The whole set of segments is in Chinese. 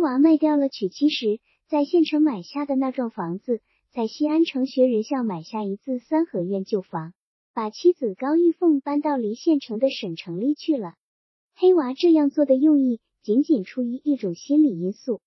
娃卖掉了娶妻时在县城买下的那幢房子，在西安城学人巷买下一字三合院旧房，把妻子高玉凤搬到离县城的省城里去了。黑娃这样做的用意，仅仅出于一种心理因素。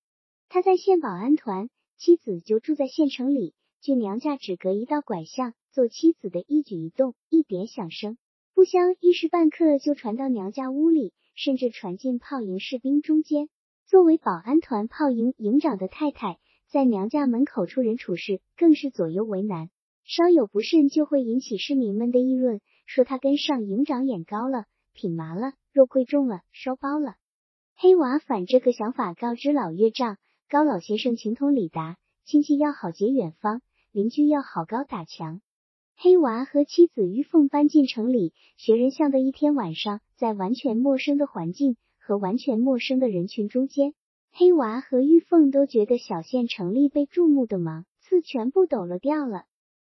他在县保安团，妻子就住在县城里，距娘家只隔一道拐巷，做妻子的一举一动、一点响声，不消一时半刻就传到娘家屋里，甚至传进炮营士兵中间。作为保安团炮营营长的太太，在娘家门口出人处事，更是左右为难。稍有不慎，就会引起市民们的议论，说他跟上营长眼高了，品麻了，肉贵重了，烧包了。黑娃反这个想法告知老岳丈高老先生，情同理达，亲戚要好结远方，邻居要好高打墙。黑娃和妻子玉凤搬进城里学人像的一天晚上，在完全陌生的环境。和完全陌生的人群中间，黑娃和玉凤都觉得小县城里被注目的芒刺全部抖了掉了。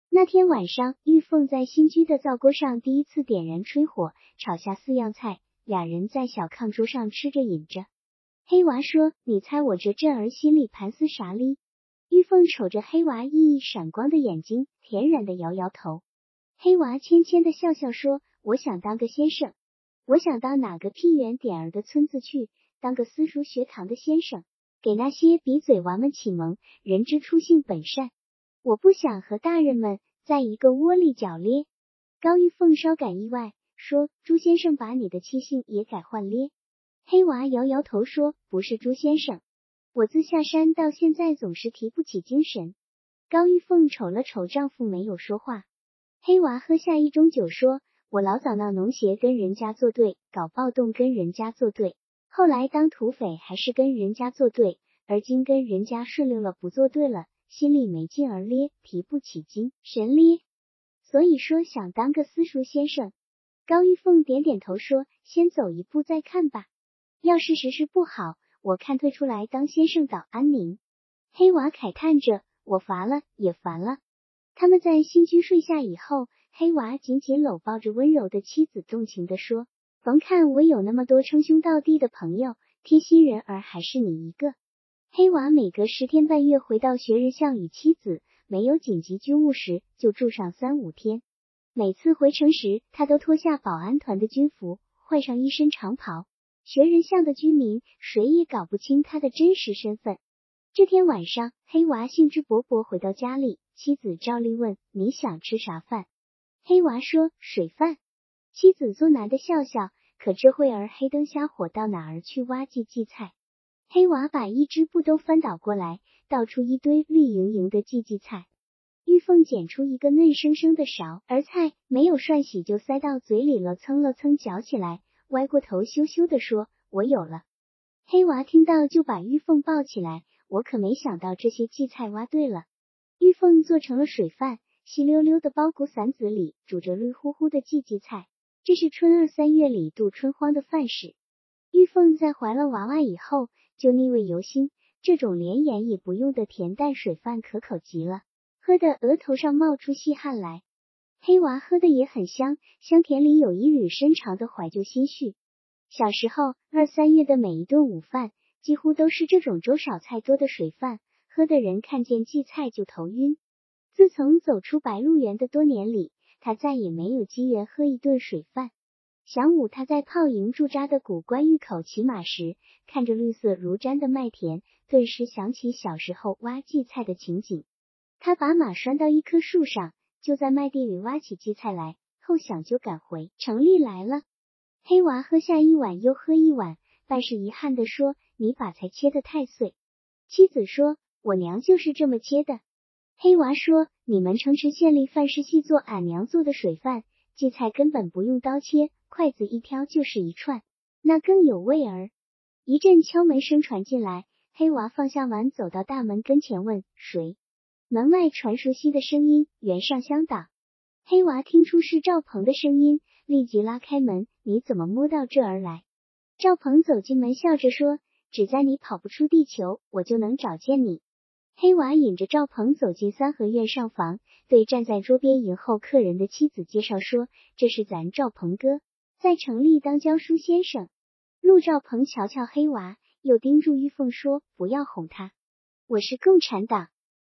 那天晚上，玉凤在新居的灶锅上第一次点燃吹火，炒下四样菜，俩人在小炕桌上吃着饮着。黑娃说：“你猜我这阵儿心里盘丝啥哩？”玉凤瞅着黑娃熠熠闪光的眼睛，恬然的摇摇头。黑娃谦谦的笑笑说：“我想当个先生。”我想到哪个僻远点儿的村子去，当个私塾学堂的先生，给那些鼻嘴娃们启蒙。人之初性本善，我不想和大人们在一个窝里搅咧。高玉凤稍感意外，说：“朱先生把你的气性也改换咧？”黑娃摇摇头说：“不是朱先生，我自下山到现在总是提不起精神。”高玉凤瞅了瞅丈夫，没有说话。黑娃喝下一盅酒，说。我老早闹农协跟人家作对，搞暴动跟人家作对，后来当土匪还是跟人家作对，而今跟人家顺溜了不作对了，心里没劲儿咧，提不起精神咧，所以说想当个私塾先生。高玉凤点点头说：“先走一步再看吧，要是时势不好，我看退出来当先生倒安宁。”黑娃慨叹着：“我乏了，也烦了。”他们在新居睡下以后。黑娃紧紧搂抱着温柔的妻子，动情地说：“甭看我有那么多称兄道弟的朋友，贴心人儿还是你一个。”黑娃每隔十天半月回到学人巷与妻子，没有紧急军务时就住上三五天。每次回城时，他都脱下保安团的军服，换上一身长袍。学人巷的居民谁也搞不清他的真实身份。这天晚上，黑娃兴致勃勃回到家里，妻子照例问：“你想吃啥饭？”黑娃说：“水饭。”妻子作难的笑笑，可这会儿黑灯瞎火，到哪儿去挖荠荠菜？黑娃把一只布都翻倒过来，倒出一堆绿莹莹的荠荠菜。玉凤捡出一个嫩生生的勺，而菜没有涮洗就塞到嘴里了，蹭了蹭嚼起来，歪过头羞羞地说：“我有了。”黑娃听到就把玉凤抱起来，我可没想到这些荠菜挖对了。玉凤做成了水饭。稀溜溜的包谷馓子里煮着绿乎乎的荠荠菜，这是春二三月里度春荒的饭食。玉凤在怀了娃娃以后，就腻味犹新，这种连盐也不用的甜淡水饭可口极了，喝的额头上冒出细汗来。黑娃喝的也很香，香甜里有一缕深长的怀旧心绪。小时候二三月的每一顿午饭，几乎都是这种粥少菜多的水饭，喝的人看见荠菜就头晕。自从走出白鹿原的多年里，他再也没有机缘喝一顿水饭。晌午，他在炮营驻扎的古关峪口骑马时，看着绿色如毡的麦田，顿时想起小时候挖荠菜的情景。他把马拴到一棵树上，就在麦地里挖起荠菜来，后想就赶回城里来了。黑娃喝下一碗又喝一碗，半是遗憾地说：“你把菜切得太碎。”妻子说：“我娘就是这么切的。”黑娃说：“你们城池县里饭是细做俺娘做的水饭，荠菜根本不用刀切，筷子一挑就是一串，那更有味儿。”一阵敲门声传进来，黑娃放下碗，走到大门跟前，问：“谁？”门外传熟悉的声音：“袁上香党。”黑娃听出是赵鹏的声音，立即拉开门：“你怎么摸到这儿来？”赵鹏走进门，笑着说：“只在你跑不出地球，我就能找见你。”黑娃引着赵鹏走进三合院上房，对站在桌边迎候客人的妻子介绍说：“这是咱赵鹏哥，在城里当教书先生。”陆兆鹏瞧瞧黑娃，又盯住玉凤说不要哄他。我是共产党。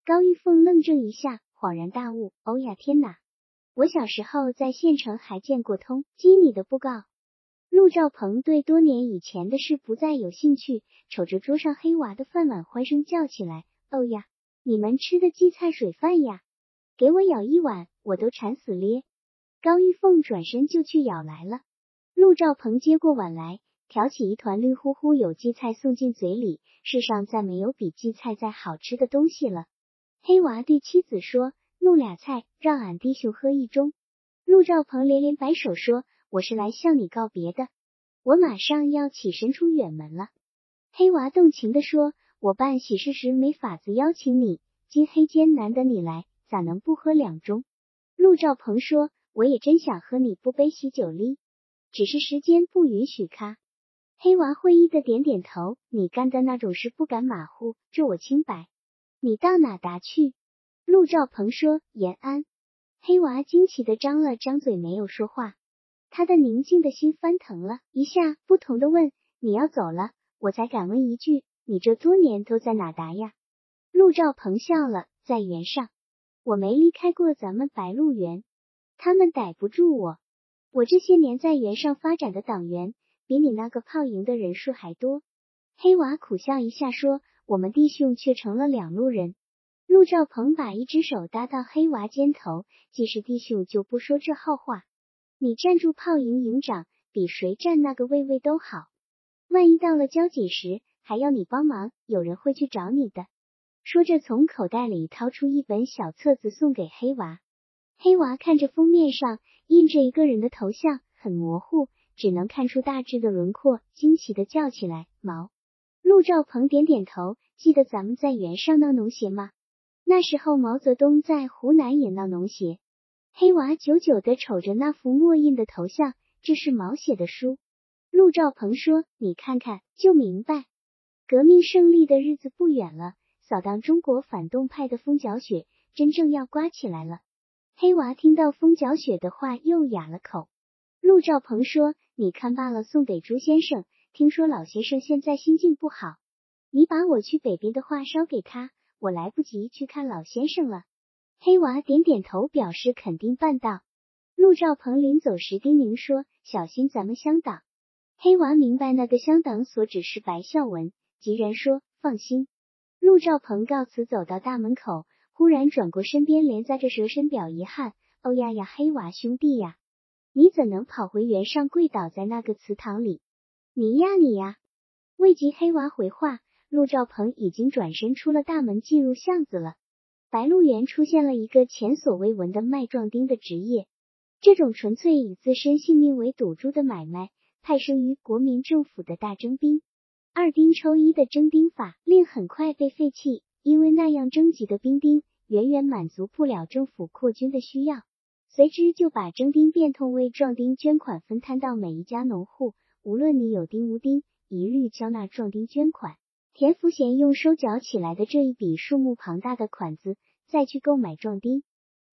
高玉凤愣怔一下，恍然大悟：哦呀，天哪！我小时候在县城还见过通缉你的布告。陆兆鹏对多年以前的事不再有兴趣，瞅着桌上黑娃的饭碗，欢声叫起来：“哦呀，你们吃的荠菜水饭呀！给我舀一碗，我都馋死咧！”高玉凤转身就去舀来了。陆兆鹏接过碗来，挑起一团绿乎乎有荠菜送进嘴里。世上再没有比荠菜再好吃的东西了。黑娃对妻子说：“弄俩菜，让俺弟兄喝一盅。”陆兆鹏连连摆手说。我是来向你告别的，我马上要起身出远门了。黑娃动情地说：“我办喜事时没法子邀请你，今黑间难得你来，咋能不喝两盅？”陆兆鹏说：“我也真想喝你不杯喜酒哩，只是时间不允许。”咖黑娃会意的点点头：“你干的那种事不敢马虎，这我清白。你到哪达去？”陆兆鹏说：“延安。”黑娃惊奇的张了张嘴，没有说话。他的宁静的心翻腾了一下，不同的问：“你要走了，我才敢问一句，你这多年都在哪达呀？”陆兆鹏笑了，在原上，我没离开过咱们白鹿原，他们逮不住我。我这些年在原上发展的党员，比你那个炮营的人数还多。黑娃苦笑一下说：“我们弟兄却成了两路人。”陆兆鹏把一只手搭到黑娃肩头：“既是弟兄，就不说这号话。”你站住炮营营长，比谁站那个位位都好。万一到了交紧时，还要你帮忙，有人会去找你的。说着，从口袋里掏出一本小册子送给黑娃。黑娃看着封面上印着一个人的头像，很模糊，只能看出大致的轮廓，惊奇的叫起来：“毛！”陆兆鹏点点头，记得咱们在原上闹农协吗？那时候毛泽东在湖南也闹农协。黑娃久久的瞅着那幅墨印的头像，这是毛写的书。陆兆鹏说：“你看看就明白，革命胜利的日子不远了，扫荡中国反动派的风搅雪真正要刮起来了。”黑娃听到风搅雪的话，又哑了口。陆兆鹏说：“你看罢了，送给朱先生。听说老先生现在心境不好，你把我去北边的话捎给他，我来不及去看老先生了。”黑娃点点头，表示肯定办到。陆兆鹏临走时叮咛说：“小心咱们乡党。”黑娃明白那个乡党所指是白孝文，急然说：“放心。”陆兆鹏告辞，走到大门口，忽然转过身边连载着蛇身表遗憾：“哦呀呀，黑娃兄弟呀，你怎能跑回原上跪倒在那个祠堂里？你呀你呀！”未及黑娃回话，陆兆鹏已经转身出了大门，进入巷子了。白鹿原出现了一个前所未闻的卖壮丁的职业，这种纯粹以自身性命为赌注的买卖，派生于国民政府的大征兵。二丁抽一的征兵法令很快被废弃，因为那样征集的兵丁远远满足不了政府扩军的需要，随之就把征兵变通为壮丁捐款分摊到每一家农户，无论你有丁无丁，一律交纳壮丁捐款。田福贤用收缴起来的这一笔数目庞大的款子，再去购买壮丁。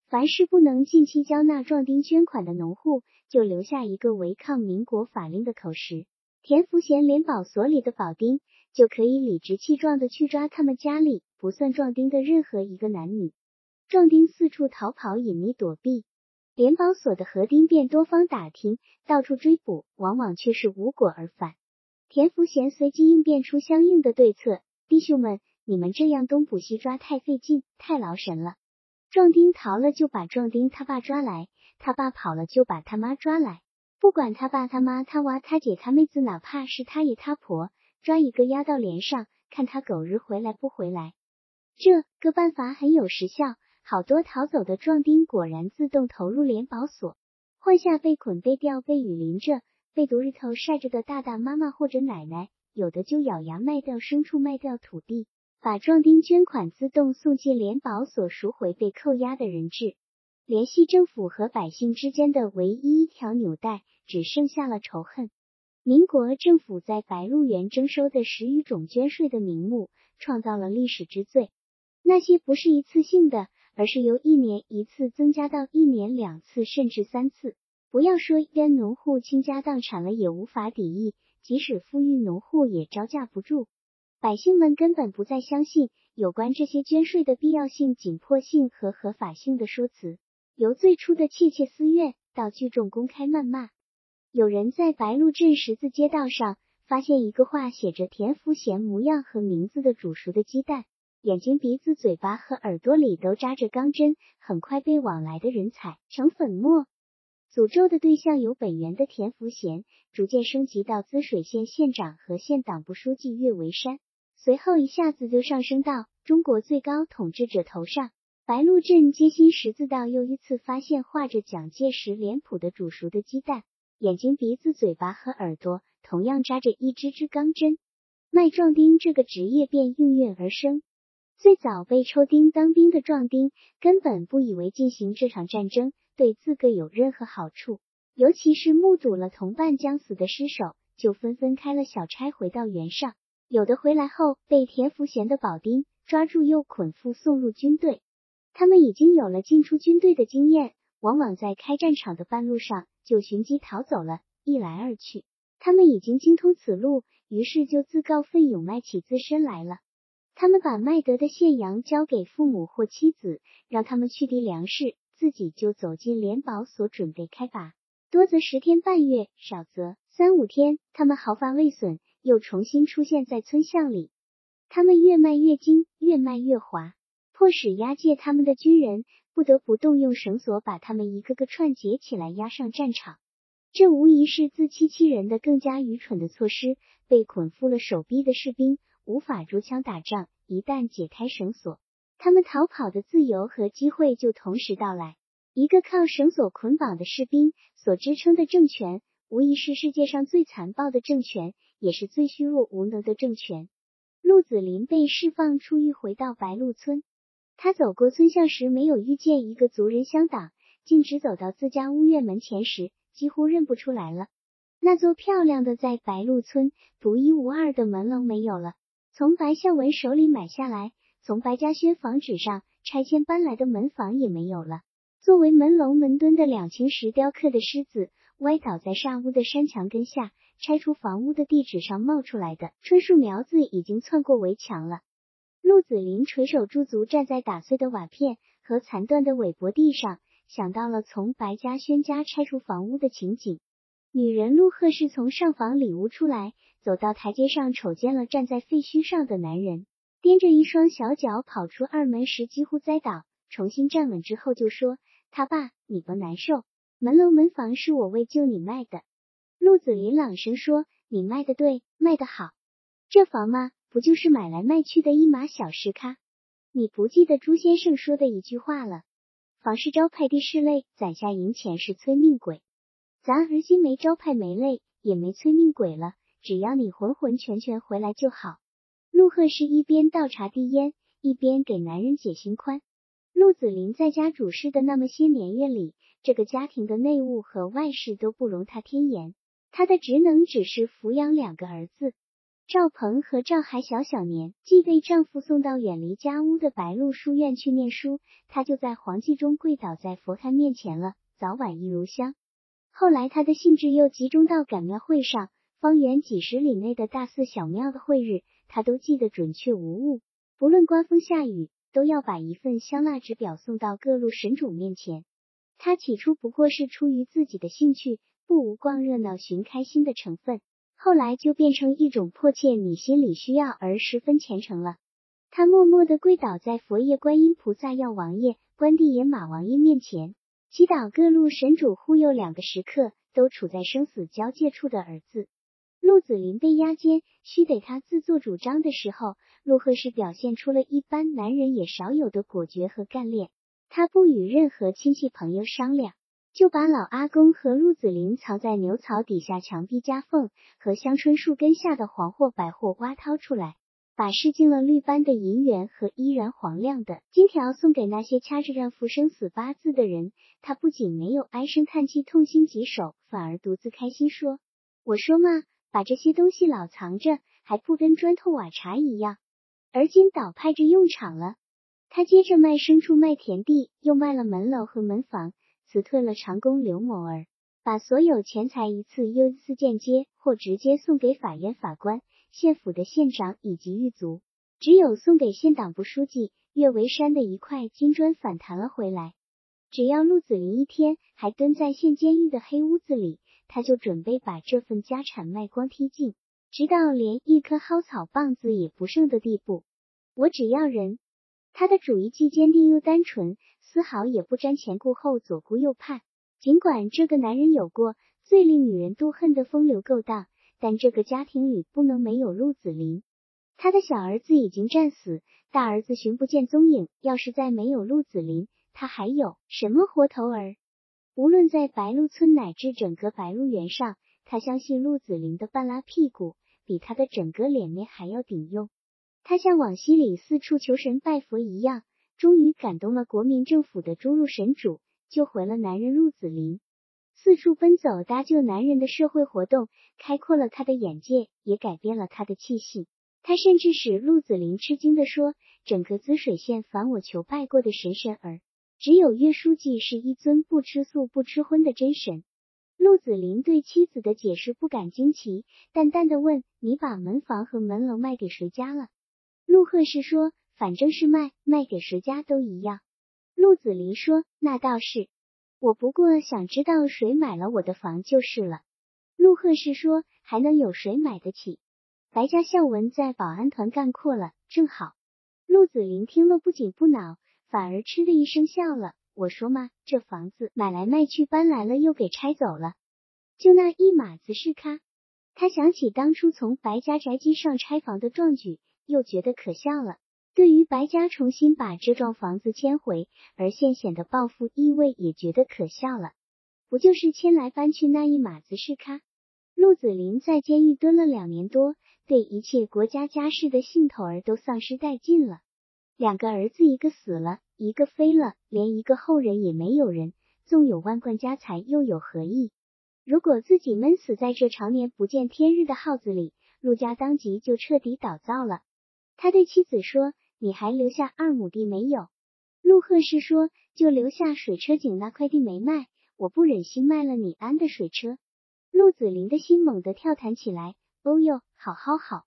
凡是不能近期交纳壮丁捐款的农户，就留下一个违抗民国法令的口实。田福贤连保所里的保丁，就可以理直气壮的去抓他们家里不算壮丁的任何一个男女。壮丁四处逃跑，隐匿躲避，联保所的何丁便多方打听，到处追捕，往往却是无果而返。田福贤随即应变出相应的对策：“弟兄们，你们这样东捕西抓太费劲，太劳神了。壮丁逃了就把壮丁他爸抓来，他爸跑了就把他妈抓来，不管他爸他妈他娃他姐他妹子，哪怕是他爷他婆，抓一个押到连上，看他狗日回来不回来。这个办法很有时效，好多逃走的壮丁果然自动投入联保所，换下被捆被吊被雨淋着。”被毒日头晒着的大大妈妈或者奶奶，有的就咬牙卖掉牲畜，卖掉土地，把壮丁捐款自动送进联保所赎回被扣押的人质。联系政府和百姓之间的唯一一条纽带，只剩下了仇恨。民国政府在白鹿原征收的十余种捐税的名目，创造了历史之最。那些不是一次性的，而是由一年一次增加到一年两次，甚至三次。不要说跟农户倾家荡产了，也无法抵御即使富裕农户也招架不住。百姓们根本不再相信有关这些捐税的必要性、紧迫性和合法性的说辞。由最初的窃窃私怨到聚众公开谩骂，有人在白鹿镇十字街道上发现一个画写着田福贤模样和名字的煮熟的鸡蛋，眼睛、鼻子、嘴巴和耳朵里都扎着钢针，很快被往来的人踩成粉末。诅咒的对象由本源的田福贤逐渐升级到滋水县县长和县党部书记岳维山。随后一下子就上升到中国最高统治者头上。白鹿镇街心十字道又一次发现画着蒋介石脸谱的煮熟的鸡蛋，眼睛、鼻子、嘴巴和耳朵同样扎着一支支钢针。卖壮丁这个职业便应运而生。最早被抽丁当兵的壮丁根本不以为进行这场战争对自个有任何好处，尤其是目睹了同伴将死的尸首，就纷纷开了小差回到原上。有的回来后被田福贤的保丁抓住，又捆缚送入军队。他们已经有了进出军队的经验，往往在开战场的半路上就寻机逃走了。一来二去，他们已经精通此路，于是就自告奋勇卖起自身来了。他们把卖得的现羊交给父母或妻子，让他们去抵粮食，自己就走进联保所准备开拔，多则十天半月，少则三五天。他们毫发未损。又重新出现在村巷里，他们越卖越精，越卖越滑，迫使押解他们的军人不得不动用绳索把他们一个个串结起来，押上战场。这无疑是自欺欺人的更加愚蠢的措施。被捆缚了手臂的士兵无法捉枪打仗，一旦解开绳索，他们逃跑的自由和机会就同时到来。一个靠绳索捆绑的士兵所支撑的政权，无疑是世界上最残暴的政权。也是最虚弱无能的政权。陆子霖被释放出狱，回到白鹿村。他走过村巷时，没有遇见一个族人相挡，径直走到自家屋院门前时，几乎认不出来了。那座漂亮的在白鹿村独一无二的门楼没有了，从白孝文手里买下来，从白嘉轩房纸上拆迁搬来的门房也没有了。作为门楼门墩的两青石雕刻的狮子，歪倒在煞屋的山墙根下。拆除房屋的地址上冒出来的春树苗子已经窜过围墙了。陆子霖垂手驻足站在打碎的瓦片和残断的韦伯地上，想到了从白嘉轩家拆除房屋的情景。女人陆鹤是从上房里屋出来，走到台阶上，瞅见了站在废墟上的男人，踮着一双小脚跑出二门时几乎栽倒，重新站稳之后就说：“他爸，你不难受？门楼门房是我为救你卖的。”陆子霖朗声说：“你卖的对，卖的好。这房吗，不就是买来卖去的一码小事咖？你不记得朱先生说的一句话了？房是招牌，地是累，攒下银钱是催命鬼。咱如今没招牌，没累，也没催命鬼了，只要你浑浑全全回来就好。”陆鹤是一边倒茶递烟，一边给男人解心宽。陆子霖在家主事的那么些年月里，这个家庭的内务和外事都不容他添言。他的职能只是抚养两个儿子赵鹏和赵海小小年，既被丈夫送到远离家屋的白鹿书院去念书，她就在黄继中跪倒在佛龛面前了，早晚一炉香。后来她的兴致又集中到赶庙会上，方圆几十里内的大寺小庙的会日，她都记得准确无误。不论刮风下雨，都要把一份香蜡纸表送到各路神主面前。他起初不过是出于自己的兴趣。不无逛热闹寻开心的成分，后来就变成一种迫切你心里需要而十分虔诚了。他默默地跪倒在佛爷、观音菩萨、药王爷、关帝爷、马王爷面前，祈祷各路神主护佑两个时刻都处在生死交界处的儿子。陆子霖被押监，须得他自作主张的时候，陆鹤是表现出了一般男人也少有的果决和干练。他不与任何亲戚朋友商量。就把老阿公和陆子霖藏在牛槽底下墙壁夹缝和香椿树根下的黄货百货挖掏出来，把试尽了绿斑的银元和依然黄亮的金条送给那些掐着让福生死八字的人。他不仅没有唉声叹气、痛心疾首，反而独自开心说：“我说嘛，把这些东西老藏着，还不跟砖头瓦茶一样？而今倒派着用场了。”他接着卖牲畜、卖田地，又卖了门楼和门房。辞退了长工刘某儿，把所有钱财一次又一次间接或直接送给法院法官、县府的县长以及狱卒。只有送给县党部书记岳维山的一块金砖反弹了回来。只要陆子霖一天还蹲在县监狱的黑屋子里，他就准备把这份家产卖光踢尽，直到连一颗蒿草棒子也不剩的地步。我只要人。他的主意既坚定又单纯，丝毫也不瞻前顾后、左顾右盼。尽管这个男人有过最令女人妒恨的风流勾当，但这个家庭里不能没有陆子霖。他的小儿子已经战死，大儿子寻不见踪影。要是再没有陆子霖，他还有什么活头儿？无论在白鹿村乃至整个白鹿原上，他相信陆子霖的半拉屁股比他的整个脸面还要顶用。他像往昔里四处求神拜佛一样，终于感动了国民政府的诸路神主，救回了男人陆子霖。四处奔走搭救男人的社会活动，开阔了他的眼界，也改变了他的气性。他甚至使陆子霖吃惊地说：“整个滋水县凡我求拜过的神神儿，只有岳书记是一尊不吃素不吃荤的真神。”陆子霖对妻子的解释不感惊奇，淡淡的问：“你把门房和门楼卖给谁家了？”陆贺是说：“反正是卖，卖给谁家都一样。”陆子霖说：“那倒是，我不过想知道谁买了我的房就是了。”陆贺是说：“还能有谁买得起？”白家孝文在保安团干阔了，正好。陆子霖听了不紧不恼，反而嗤的一声笑了。我说嘛，这房子买来卖去，搬来了又给拆走了，就那一码子是咖。他想起当初从白家宅基上拆房的壮举，又觉得可笑了。对于白家重新把这幢房子迁回，而现显的报复意味，也觉得可笑了。不就是迁来搬去那一码子事咖？陆子霖在监狱蹲了两年多。对一切国家家事的兴头儿都丧失殆尽了。两个儿子，一个死了，一个飞了，连一个后人也没有人。纵有万贯家财，又有何意？如果自己闷死在这常年不见天日的耗子里，陆家当即就彻底倒灶了。他对妻子说：“你还留下二亩地没有？”陆贺是说：“就留下水车井那块地没卖，我不忍心卖了你安的水车。”陆子霖的心猛地跳弹起来。哦哟，好好好，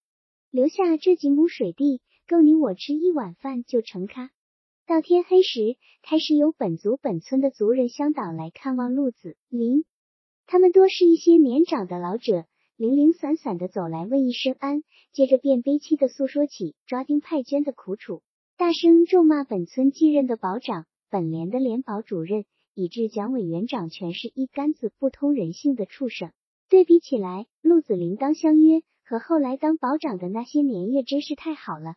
留下这几亩水地，够你我吃一碗饭就成咖。到天黑时，开始有本族本村的族人乡党来看望陆子霖，他们多是一些年长的老者，零零散散的走来问一声安，接着便悲戚的诉说起抓丁派捐的苦楚，大声咒骂本村继任的保长、本连的联保主任，以致蒋委员长全是一竿子不通人性的畜生。对比起来，陆子霖当相约和后来当保长的那些年月真是太好了。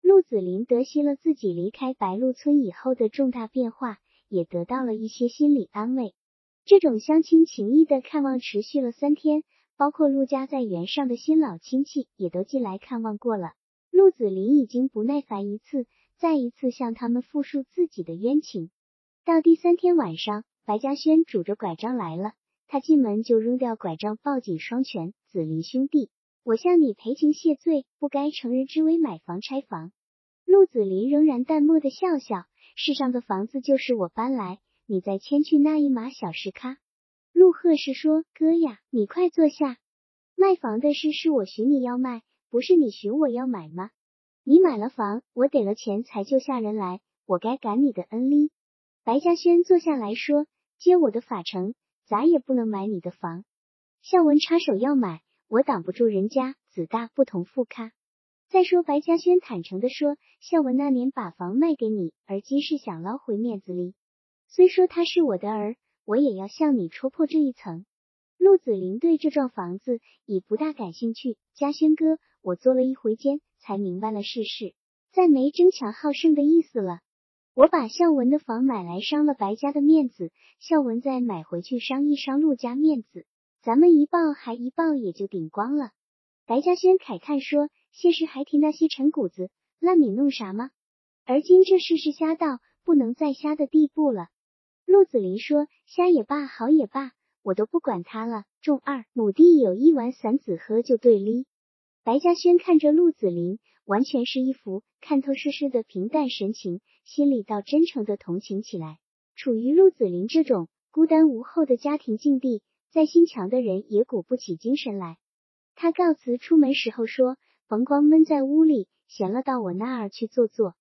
陆子霖得悉了自己离开白鹿村以后的重大变化，也得到了一些心理安慰。这种乡亲情谊的看望持续了三天，包括陆家在原上的新老亲戚也都进来看望过了。陆子霖已经不耐烦，一次再一次向他们复述自己的冤情。到第三天晚上，白嘉轩拄着拐杖来了。他进门就扔掉拐杖，抱紧双拳。子林兄弟，我向你赔情谢罪，不该乘人之危买房拆房。陆子霖仍然淡漠的笑笑，世上的房子就是我搬来，你再迁去那一码小石咖。陆鹤是说，哥呀，你快坐下。卖房的事是我许你要卖，不是你许我要买吗？你买了房，我给了钱才救下人来，我该感你的恩哩。白嘉轩坐下来说，接我的法成。咋也不能买你的房。孝文插手要买，我挡不住人家，子大不同父咖。再说白嘉轩坦诚的说，孝文那年把房卖给你，而今是想捞回面子哩。虽说他是我的儿，我也要向你戳破这一层。陆子霖对这幢房子已不大感兴趣。嘉轩哥，我做了一回监，才明白了世事，再没争强好胜的意思了。我把孝文的房买来，伤了白家的面子，孝文再买回去，伤一伤陆家面子，咱们一报还一报，也就顶光了。白嘉轩慨叹说：“现实还提那些陈谷子、烂米弄啥吗？而今这事是瞎到不能再瞎的地步了。”陆子霖说：“瞎也罢，好也罢，我都不管他了。种二亩地，有一碗散子喝就对哩。”白嘉轩看着陆子霖，完全是一副看透世事的平淡神情。心里倒真诚的同情起来。处于陆子霖这种孤单无后的家庭境地，再心强的人也鼓不起精神来。他告辞出门时候说：“甭光闷在屋里，闲了到我那儿去坐坐。”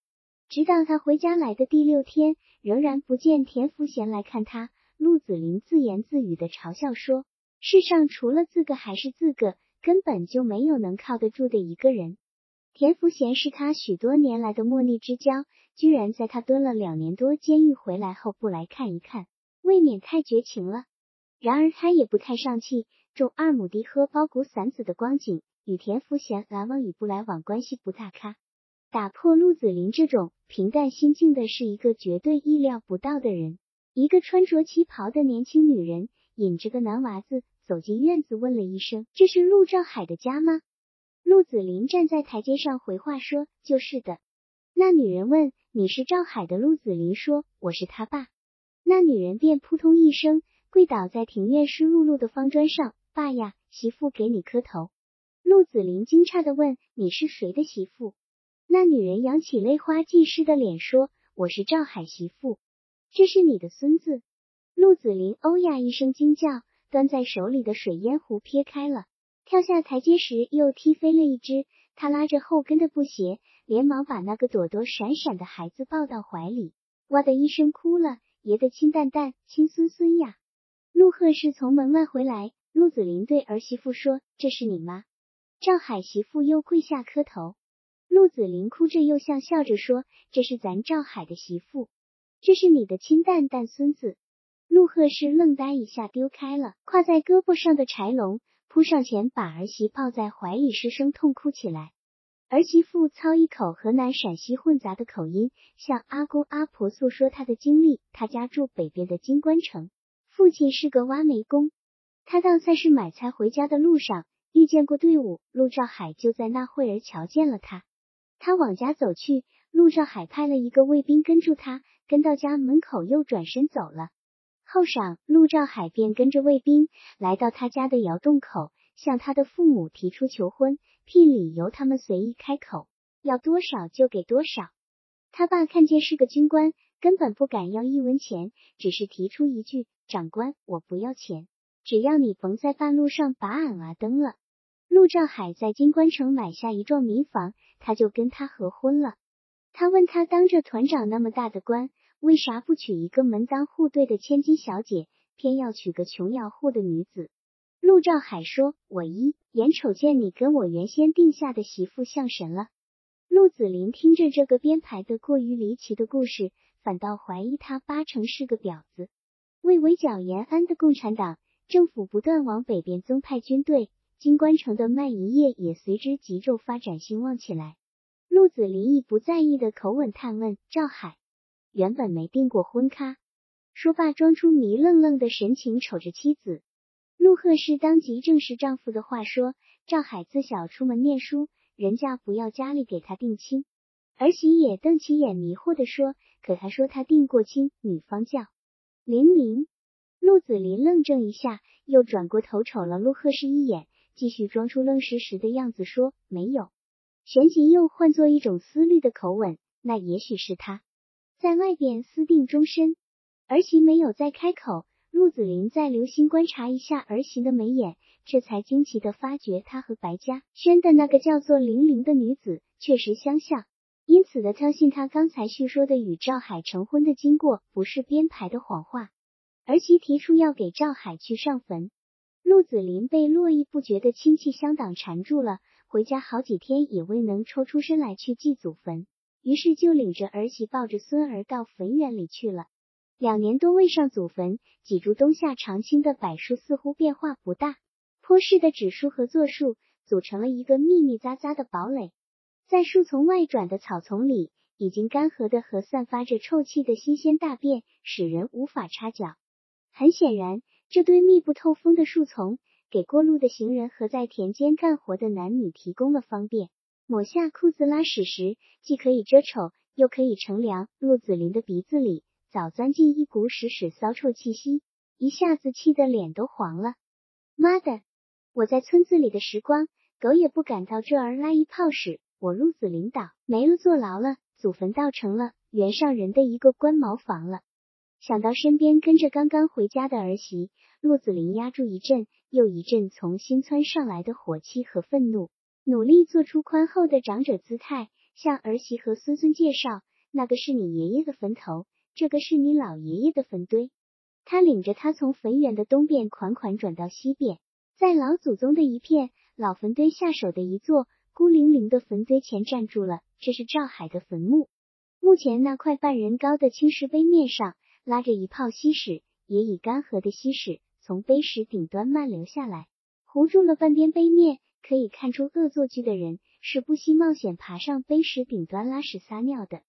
直到他回家来的第六天，仍然不见田福贤来看他。陆子霖自言自语的嘲笑说：“世上除了自个还是自个，根本就没有能靠得住的一个人。”田福贤是他许多年来的莫逆之交，居然在他蹲了两年多监狱回来后不来看一看，未免太绝情了。然而他也不太上气，种二亩地喝包谷散子的光景，与田福贤来往与不来往关系不大咖。打破陆子霖这种平淡心境的是一个绝对意料不到的人。一个穿着旗袍的年轻女人，引着个男娃子走进院子，问了一声：“这是陆兆海的家吗？”陆子霖站在台阶上回话说：“就是的。”那女人问：“你是赵海的？”陆子霖说：“我是他爸。”那女人便扑通一声跪倒在庭院湿漉漉的方砖上：“爸呀，媳妇给你磕头。”陆子霖惊诧的问：“你是谁的媳妇？”那女人扬起泪花尽湿的脸说：“我是赵海媳妇。”这是你的孙子，陆子霖欧呀一声惊叫，端在手里的水烟壶撇开了，跳下台阶时又踢飞了一只。他拉着后跟的布鞋，连忙把那个躲躲闪闪的孩子抱到怀里，哇的一声哭了，爷的亲蛋蛋，亲孙孙呀！陆鹤是从门外回来，陆子霖对儿媳妇说：“这是你妈。”赵海媳妇又跪下磕头，陆子霖哭着又笑笑着说：“这是咱赵海的媳妇。”这是你的亲蛋蛋孙子，陆鹤是愣呆一下，丢开了挎在胳膊上的柴笼，扑上前把儿媳抱在怀里，失声痛哭起来。儿媳妇操一口河南陕西混杂的口音，向阿公阿婆诉说他的经历。他家住北边的金关城，父亲是个挖煤工。他到菜市买菜回家的路上，遇见过队伍，陆兆海就在那会儿瞧见了他。他往家走去，陆兆海派了一个卫兵跟住他。跟到家门口，又转身走了。后晌，陆兆海便跟着卫兵来到他家的窑洞口，向他的父母提出求婚，聘礼由他们随意开口，要多少就给多少。他爸看见是个军官，根本不敢要一文钱，只是提出一句：“长官，我不要钱，只要你甭在半路上把俺娃蹬了。”陆兆海在金关城买下一幢民房，他就跟他合婚了。他问他，当着团长那么大的官。为啥不娶一个门当户对的千金小姐，偏要娶个穷养户的女子？陆兆海说：“我一眼瞅见你跟我原先定下的媳妇像神了。”陆子霖听着这个编排的过于离奇的故事，反倒怀疑他八成是个婊子。为围剿延安的共产党，政府不断往北边增派军队，金关城的卖淫业也随之急骤发展兴旺起来。陆子霖以不在意的口吻探问赵海。原本没订过婚咖，说罢装出迷愣愣的神情，瞅着妻子。陆鹤是当即正视丈夫的话说：“赵海自小出门念书，人家不要家里给他定亲。”儿媳也瞪起眼，迷惑的说：“可他说他定过亲，女方叫玲玲。”陆子霖愣怔一下，又转过头瞅了陆鹤氏一眼，继续装出愣实实的样子说：“没有。”旋即又换作一种思虑的口吻：“那也许是他。”在外边私定终身，儿媳没有再开口。陆子霖再留心观察一下儿媳的眉眼，这才惊奇的发觉她和白嘉轩的那个叫做玲玲的女子确实相像，因此的相信他刚才叙说的与赵海成婚的经过不是编排的谎话。儿媳提出要给赵海去上坟，陆子霖被络绎不绝的亲戚乡党缠住了，回家好几天也未能抽出身来去祭祖坟。于是就领着儿媳抱着孙儿到坟园里去了。两年多未上祖坟，几株冬夏常青的柏树似乎变化不大，坡式的纸树和座树组成了一个密密匝匝的堡垒。在树丛外转的草丛里，已经干涸的和散发着臭气的新鲜大便，使人无法插脚。很显然，这堆密不透风的树丛给过路的行人和在田间干活的男女提供了方便。抹下裤子拉屎时，既可以遮丑，又可以乘凉。陆子霖的鼻子里早钻进一股屎屎骚臭气息，一下子气得脸都黄了。妈的！我在村子里的时光，狗也不敢到这儿拉一泡屎。我陆子霖倒没了，坐牢了，祖坟倒成了原上人的一个官茅房了。想到身边跟着刚刚回家的儿媳，陆子霖压住一阵，又一阵从心窜上来的火气和愤怒，努力做出宽厚的长者姿态，向儿媳和孙孙介绍：那个是你爷爷的坟头，这个是你老爷爷的坟堆。他领着他从坟园的东边款款转到西边，在老祖宗的一片老坟堆下手的一座孤零零的坟堆前站住了。这是赵海的坟墓。目前那块半人高的青石碑面上拉着一泡稀屎，也已干涸的稀屎。从碑石顶端漫流下来，糊住了半边碑面。可以看出，恶作剧的人是不惜冒险爬上碑石顶端拉屎撒尿的。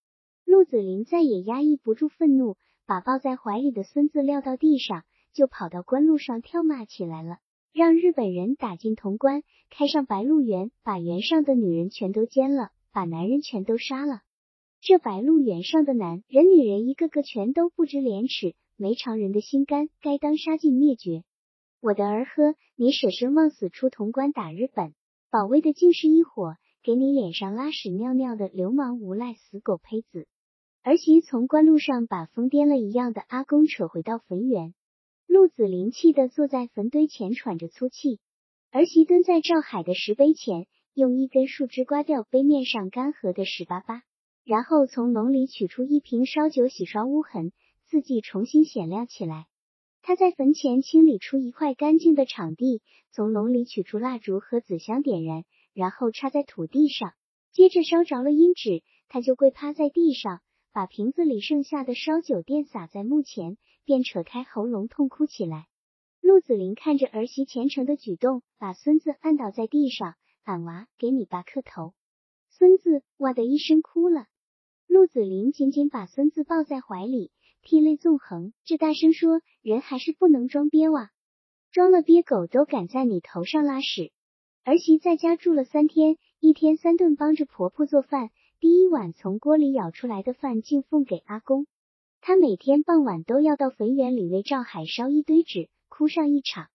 陆子霖再也压抑不住愤怒，把抱在怀里的孙子撂到地上，就跑到官路上跳骂起来了，让日本人打进潼关，开上白鹿原，把原上的女人全都奸了，把男人全都杀了。这白鹿原上的男人、女人一个个全都不知廉耻。没常人的心肝，该当杀尽灭绝。我的儿呵，你舍生忘死出潼关打日本，保卫的竟是一伙给你脸上拉屎尿尿的流氓无赖死狗胚子！儿媳从官路上把疯癫了一样的阿公扯回到坟园，陆子霖气的坐在坟堆前喘着粗气。儿媳蹲在赵海的石碑前，用一根树枝刮掉碑面上干涸的屎巴巴，然后从笼里取出一瓶烧酒洗刷污痕。字迹重新显亮起来。他在坟前清理出一块干净的场地，从笼里取出蜡烛和纸香点燃，然后插在土地上。接着烧着了阴纸，他就跪趴在地上，把瓶子里剩下的烧酒垫洒在墓前，便扯开喉咙痛哭起来。陆子霖看着儿媳虔诚的举动，把孙子按倒在地上：“俺娃，给你爸磕头。”孙子哇的一声哭了。陆子霖紧紧把孙子抱在怀里。涕泪纵横，这大声说：“人还是不能装憋哇，装了憋狗都敢在你头上拉屎。”儿媳在家住了三天，一天三顿帮着婆婆做饭，第一碗从锅里舀出来的饭敬奉给阿公。她每天傍晚都要到坟园里为赵海烧一堆纸，哭上一场。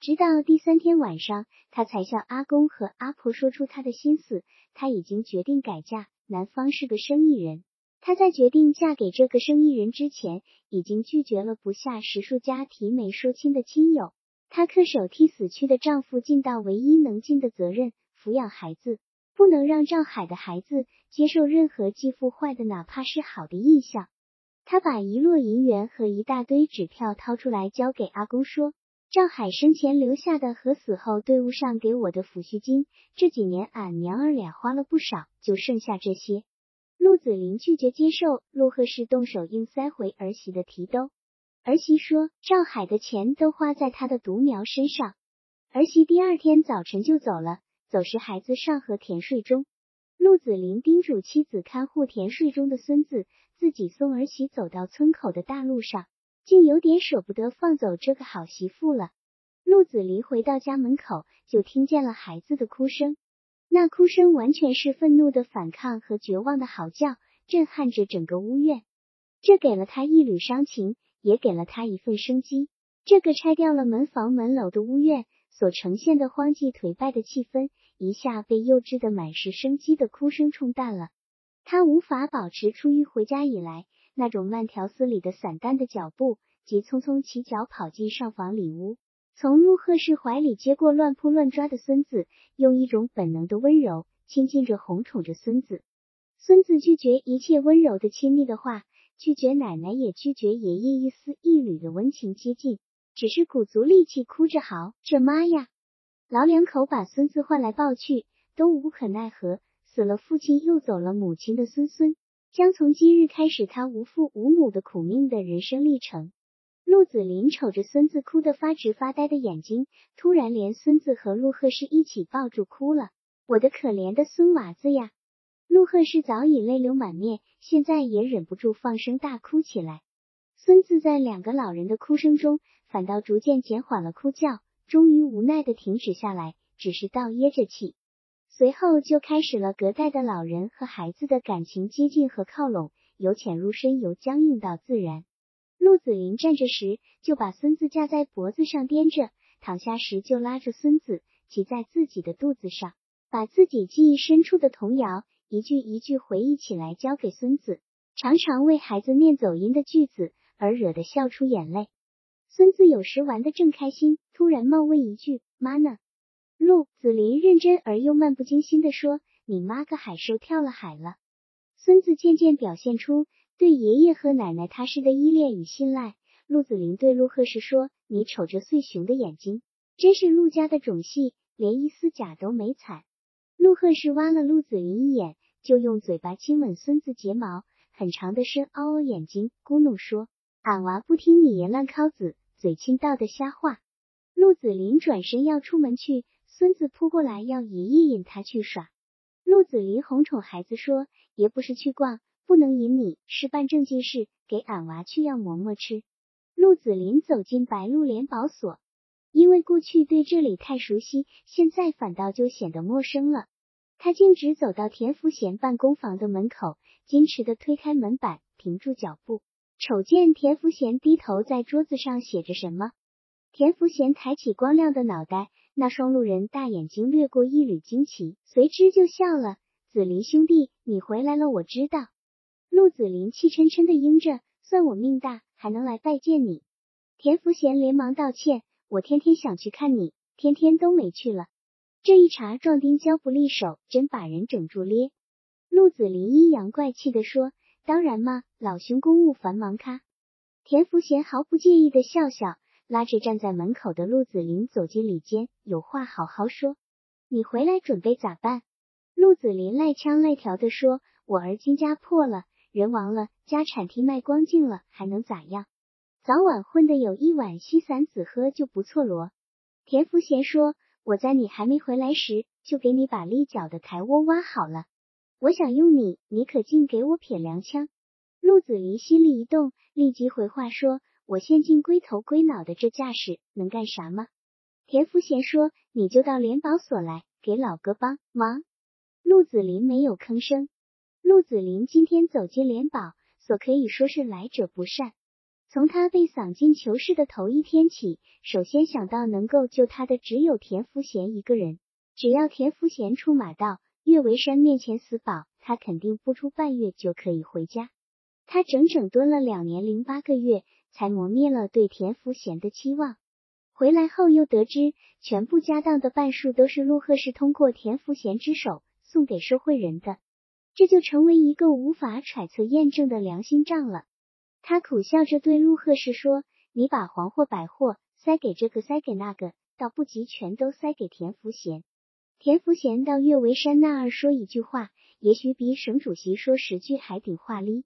直到第三天晚上，她才向阿公和阿婆说出她的心思，她已经决定改嫁，男方是个生意人。她在决定嫁给这个生意人之前，已经拒绝了不下十数家提媒说亲的亲友。她恪守替死去的丈夫尽到唯一能尽的责任，抚养孩子，不能让赵海的孩子接受任何继父坏的哪怕是好的印象。她把一摞银元和一大堆纸票掏出来交给阿公，说：“赵海生前留下的和死后队伍上给我的抚恤金，这几年俺娘儿俩花了不少，就剩下这些。”陆子霖拒绝接受，陆鹤氏动手硬塞回儿媳的提兜。儿媳说：“赵海的钱都花在他的独苗身上。”儿媳第二天早晨就走了，走时孩子尚和田睡中。陆子霖叮嘱妻子看护田睡中的孙子，自己送儿媳走到村口的大路上，竟有点舍不得放走这个好媳妇了。陆子霖回到家门口，就听见了孩子的哭声。那哭声完全是愤怒的反抗和绝望的嚎叫，震撼着整个屋院。这给了他一缕伤情，也给了他一份生机。这个拆掉了门房门楼的屋院所呈现的荒寂颓败的气氛，一下被幼稚的满是生机的哭声冲淡了。他无法保持出狱回家以来那种慢条斯理的散淡的脚步，急匆匆起脚跑进上房里屋。从陆鹤氏怀里接过乱扑乱抓的孙子，用一种本能的温柔亲近着、哄宠着孙子。孙子拒绝一切温柔的亲密的话，拒绝奶奶，也拒绝爷爷一丝一缕的温情接近，只是鼓足力气哭着嚎：“这妈呀！”老两口把孙子唤来抱去，都无可奈何。死了父亲又走了母亲的孙孙，将从今日开始他无父无母的苦命的人生历程。陆子霖瞅着孙子哭得发直发呆的眼睛，突然连孙子和陆鹤氏一起抱住哭了。我的可怜的孙娃子呀！陆鹤氏早已泪流满面，现在也忍不住放声大哭起来。孙子在两个老人的哭声中，反倒逐渐减缓了哭叫，终于无奈的停止下来，只是倒噎着气。随后就开始了隔代的老人和孩子的感情接近和靠拢，由浅入深，由僵硬到自然。陆子霖站着时，就把孙子架在脖子上掂着；躺下时，就拉着孙子骑在自己的肚子上，把自己记忆深处的童谣一句一句回忆起来，交给孙子，常常为孩子念走音的句子而惹得笑出眼泪。孙子有时玩的正开心，突然冒问一句：“妈呢？”陆子霖认真而又漫不经心地说：“你妈个海兽跳了海了。”孙子渐渐表现出对爷爷和奶奶踏实的依恋与信赖。陆子霖对陆贺氏说：“你瞅着穗熊的眼睛，真是陆家的种系，连一丝甲都没踩。”陆贺氏挖了陆子霖一眼，就用嘴巴亲吻孙子睫毛，很长的深凹凹眼睛，咕哝说：“俺娃不听你爷乱靠子，嘴亲道的瞎话。”陆子霖转身要出门去，孙子扑过来要爷爷引他去耍。陆子霖哄宠孩子说：“爷不是去逛，不能引你，是办正经事，给俺娃去要馍馍吃。”陆子霖走进白鹿联保所，因为过去对这里太熟悉，现在反倒就显得陌生了。他径直走到田福贤办公房的门口，矜持的推开门板，停住脚步，瞅见田福贤低头在桌子上写着什么。田福贤抬起光亮的脑袋。那双路人大眼睛掠过一缕惊奇，随之就笑了。子林兄弟，你回来了，我知道。陆子霖气沉沉的应着，算我命大，还能来拜见你。田福贤连忙道歉，我天天想去看你，天天都没去了。这一茬壮丁交不利手，真把人整住咧。陆子霖阴阳怪气的说，当然嘛，老兄公务繁忙咖。田福贤毫不介意的笑笑。拉着站在门口的陆子霖走进里间，有话好好说。你回来准备咋办？陆子霖赖腔赖调的说：“我儿今家破了，人亡了，家产替卖光净了，还能咋样？早晚混得有一碗稀散子喝就不错罗。”田福贤说：“我在你还没回来时，就给你把立脚的台窝挖好了。我想用你，你可尽给我撇粮枪。”陆子霖心里一动，立即回话说。我先进龟头龟脑的这架势，能干啥吗？田福贤说：“你就到联保所来，给老哥帮忙。”陆子霖没有吭声。陆子霖今天走进联保所，可以说是来者不善。从他被丧进囚室的头一天起，首先想到能够救他的只有田福贤一个人。只要田福贤出马到岳维山面前死保，他肯定不出半月就可以回家。他整整蹲了两年零八个月。才磨灭了对田福贤的期望。回来后又得知，全部家当的半数都是陆贺氏通过田福贤之手送给受贿人的，这就成为一个无法揣测验证的良心账了。他苦笑着对陆贺氏说：“你把黄货白货塞给这个塞给那个，倒不及全都塞给田福贤。田福贤到岳维山那儿说一句话，也许比省主席说十句还顶话哩。”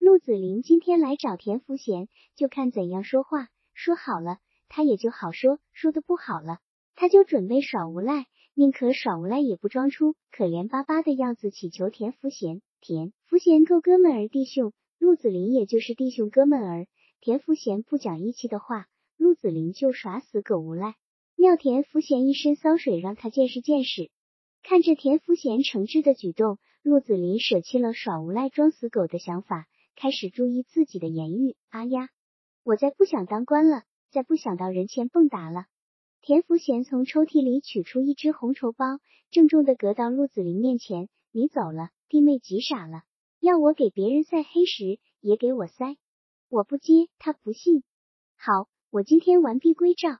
陆子霖今天来找田福贤，就看怎样说话。说好了，他也就好说；说的不好了，他就准备耍无赖，宁可耍无赖也不装出可怜巴巴的样子，乞求田福贤。田福贤够哥们儿弟兄，陆子霖也就是弟兄哥们儿。田福贤不讲义气的话，陆子霖就耍死狗无赖，尿田福贤一身骚水，让他见识见识。看着田福贤诚挚的举动，陆子霖舍弃了耍无赖装死狗的想法。开始注意自己的言语。阿呀，我再不想当官了，再不想到人前蹦跶了。田福贤从抽屉里取出一只红绸包，郑重的搁到陆子霖面前。你走了，弟妹急傻了，要我给别人塞黑石，也给我塞。我不接，他不信。好，我今天完璧归赵。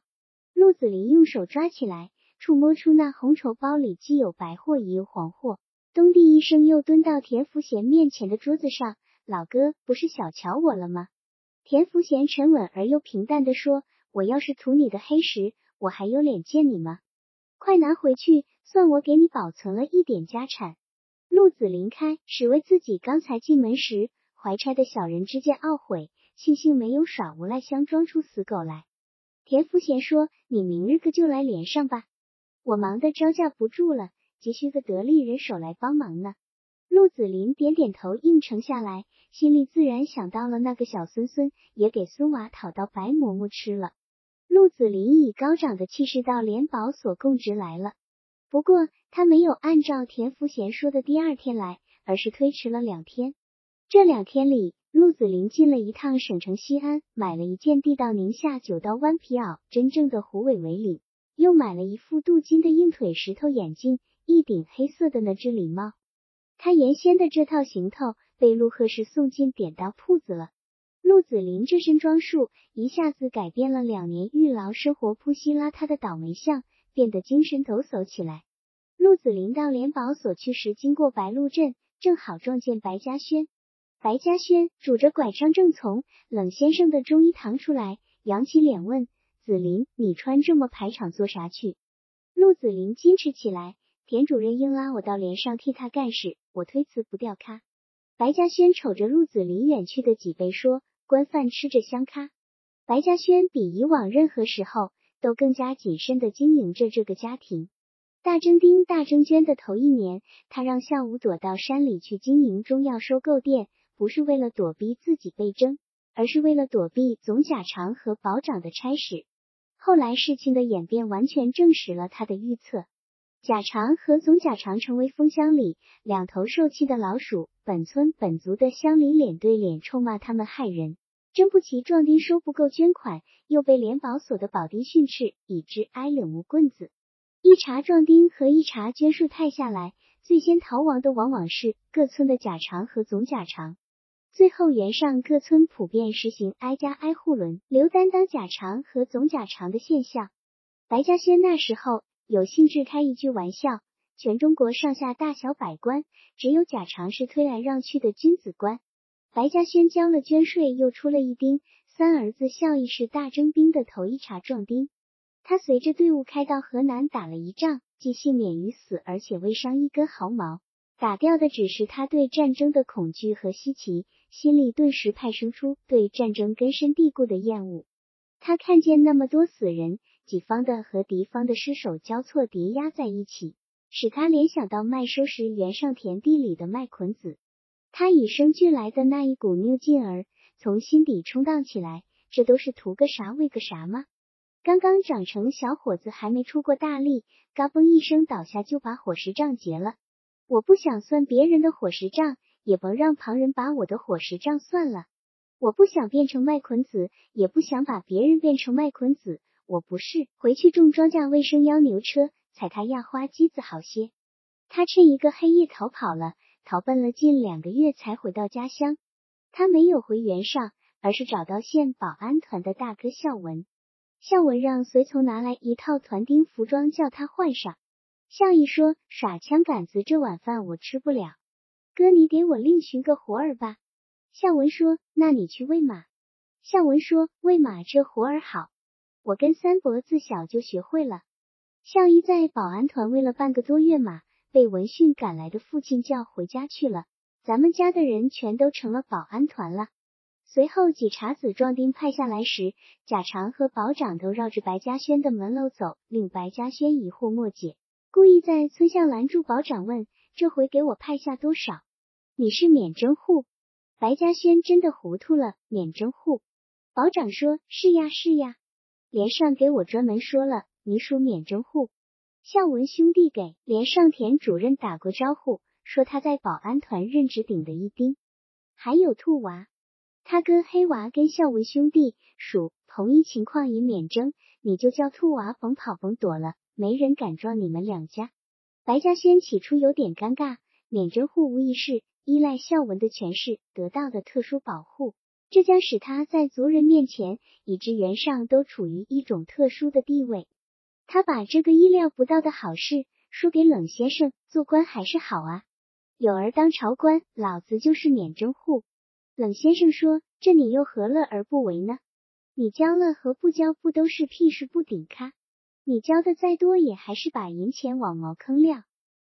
陆子霖用手抓起来，触摸出那红绸包里既有白货，也有黄货。咚地一声，又蹲到田福贤面前的桌子上。老哥，不是小瞧我了吗？田福贤沉稳而又平淡的说：“我要是图你的黑石，我还有脸见你吗？快拿回去，算我给你保存了一点家产。”陆子霖开始为自己刚才进门时怀揣的小人之见懊悔，庆幸没有耍无赖相装出死狗来。田福贤说：“你明日个就来连上吧，我忙得招架不住了，急需个得力人手来帮忙呢。”陆子霖点点头，应承下来，心里自然想到了那个小孙孙，也给孙娃讨到白馍馍吃了。陆子霖以高涨的气势到联保所供职来了，不过他没有按照田福贤说的第二天来，而是推迟了两天。这两天里，陆子霖进了一趟省城西安，买了一件地道宁夏九道弯皮袄，真正的虎尾围领，又买了一副镀金的硬腿石头眼镜，一顶黑色的那只礼帽。他原先的这套行头被陆贺氏送进典当铺子了。陆子霖这身装束一下子改变了两年狱牢生活铺稀邋遢的倒霉相，变得精神抖擞起来。陆子霖到联保所去时，经过白鹿镇，正好撞见白嘉轩。白嘉轩拄着拐杖，正从冷先生的中医堂出来，扬起脸问子霖：“你穿这么排场做啥去？”陆子霖矜持起来：“田主任硬拉我到连上替他干事，我推辞不掉咖。”白嘉轩瞅着陆子霖远去的脊背说。官饭吃着香咖，白嘉轩比以往任何时候都更加谨慎的经营着这个家庭。大征丁、大征娟的头一年，他让孝武躲到山里去经营中药收购店，不是为了躲避自己被征，而是为了躲避总甲长和保长的差使。后来事情的演变完全证实了他的预测。甲长和总甲长成为封乡里两头受气的老鼠，本村本族的乡里脸对脸臭骂他们害人。真不齐壮丁收不够捐款，又被联保所的保丁训斥，以致挨领木棍子。一查壮丁和一查捐数太下来，最先逃亡的往往是各村的甲长和总甲长。最后原上各村普遍实行挨家挨户轮流担当甲长和总甲长的现象。白嘉轩那时候。有兴致开一句玩笑，全中国上下大小百官，只有贾长是推来让去的君子官。白嘉轩交了捐税，又出了一丁，三儿子孝义是大征兵的头一茬壮丁。他随着队伍开到河南打了一仗，既幸免于死，而且未伤一根毫毛。打掉的只是他对战争的恐惧和稀奇，心里顿时派生出对战争根深蒂固的厌恶。他看见那么多死人。己方的和敌方的尸首交错叠压在一起，使他联想到麦收时原上田地里的麦捆子。他与生俱来的那一股拗劲儿从心底冲荡起来，这都是图个啥为个啥吗？刚刚长成小伙子还没出过大力，嘎嘣一声倒下就把伙食账结了。我不想算别人的伙食账，也甭让旁人把我的伙食账算了。我不想变成麦捆子，也不想把别人变成麦捆子。我不是回去种庄稼喂生秧牛车，踩他压花机子好些。他趁一个黑夜逃跑了，逃奔了近两个月才回到家乡。他没有回原上，而是找到县保安团的大哥孝文。孝文让随从拿来一套团丁服装，叫他换上。孝义说：“耍枪杆子，这晚饭我吃不了。哥，你给我另寻个活儿吧。”孝文说：“那你去喂马。”孝文说：“喂马这活儿好。”我跟三伯自小就学会了。孝义在保安团喂了半个多月马，被闻讯赶来的父亲叫回家去了。咱们家的人全都成了保安团了。随后几茬子壮丁派下来时，贾长和保长都绕着白嘉轩的门楼走，令白嘉轩疑惑莫解，故意在村巷拦住保长问：“这回给我派下多少？你是免征户？”白嘉轩真的糊涂了，免征户。保长说：“是呀，是呀。”连上给我专门说了，你属免征户。孝文兄弟给连上田主任打过招呼，说他在保安团任职顶的一丁。还有兔娃，他跟黑娃跟孝文兄弟属同一情况，也免征，你就叫兔娃甭跑甭躲了，没人敢撞你们两家。白嘉轩起初有点尴尬，免征户无疑是依赖孝文的权势得到的特殊保护。这将使他在族人面前，以至原上都处于一种特殊的地位。他把这个意料不到的好事说给冷先生，做官还是好啊，有儿当朝官，老子就是免征户。冷先生说：“这你又何乐而不为呢？你交了和不交不都是屁事不顶咖？你交的再多，也还是把银钱往茅坑撂。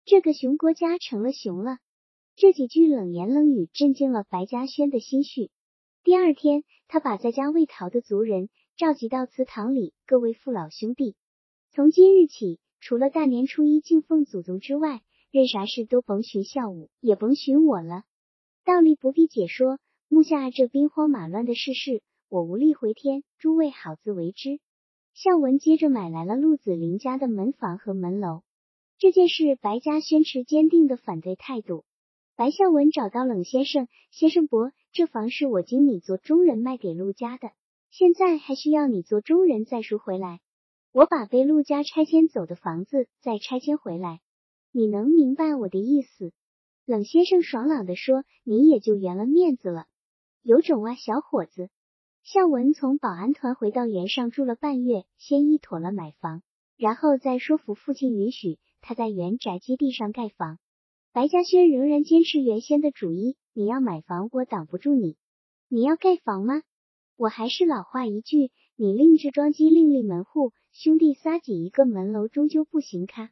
这个熊国家成了熊了。”这几句冷言冷语震惊了白嘉轩的心绪。第二天，他把在家未逃的族人召集到祠堂里。各位父老兄弟，从今日起，除了大年初一敬奉祖宗之外，任啥事都甭寻孝武，也甭寻我了。道理不必解说，目下这兵荒马乱的世事，我无力回天，诸位好自为之。孝文接着买来了陆子霖家的门房和门楼。这件事，白家宣持坚定的反对态度。白孝文找到冷先生，先生伯。这房是我经你做中人卖给陆家的，现在还需要你做中人再赎回来。我把被陆家拆迁走的房子再拆迁回来，你能明白我的意思？冷先生爽朗地说：“你也就圆了面子了。”有种啊，小伙子！孝文从保安团回到原上住了半月，先一妥了买房，然后再说服父亲允许他在原宅基地上盖房。白嘉轩仍然坚持原先的主意，你要买房，我挡不住你；你要盖房吗？我还是老话一句，你另置庄基，另立门户，兄弟仨挤一个门楼，终究不行咖。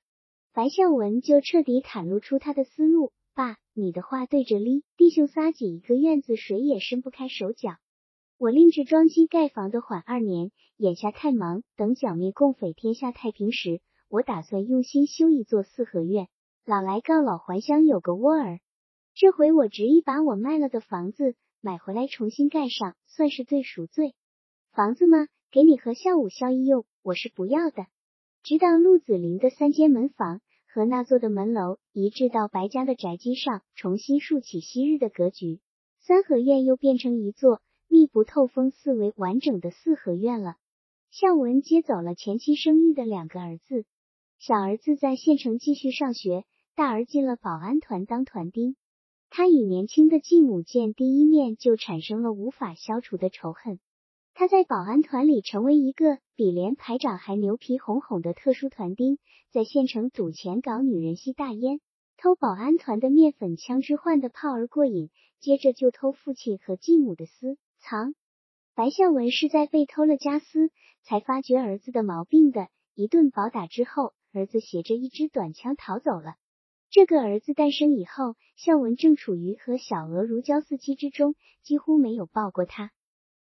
白孝文就彻底袒露出他的思路：爸，你的话对着哩，弟兄仨挤一个院子，谁也伸不开手脚。我另置庄基盖房的缓二年，眼下太忙，等剿灭共匪，天下太平时，我打算用心修一座四合院。老来告老还乡，有个窝儿。这回我执意把我卖了的房子买回来，重新盖上，算是对赎罪。房子吗？给你和孝武、孝义用，我是不要的。直到陆子霖的三间门房和那座的门楼移至到白家的宅基上，重新竖起昔日的格局，三合院又变成一座密不透风、四维完整的四合院了。孝文接走了前妻生育的两个儿子，小儿子在县城继续上学。大儿进了保安团当团丁，他与年轻的继母见第一面就产生了无法消除的仇恨。他在保安团里成为一个比连排长还牛皮哄哄的特殊团丁，在县城赌钱、搞女人、吸大烟、偷保安团的面粉枪支换的炮儿过瘾，接着就偷父亲和继母的私藏。白孝文是在被偷了家私，才发觉儿子的毛病的。一顿暴打之后，儿子携着一支短枪逃走了。这个儿子诞生以后，孝文正处于和小娥如胶似漆之中，几乎没有抱过他。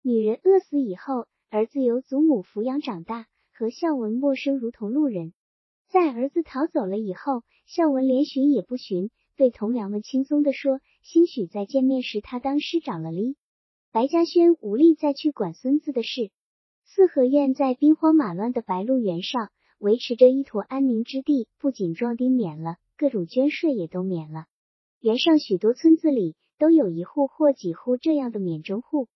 女人饿死以后，儿子由祖母抚养长大，和孝文陌生如同路人。在儿子逃走了以后，孝文连寻也不寻，对同僚们轻松地说：“兴许在见面时他当师长了哩。”白嘉轩无力再去管孙子的事。四合院在兵荒马乱的白鹿原上，维持着一坨安宁之地，不仅壮丁免了。各种捐税也都免了，原上许多村子里都有一户或几户这样的免征户。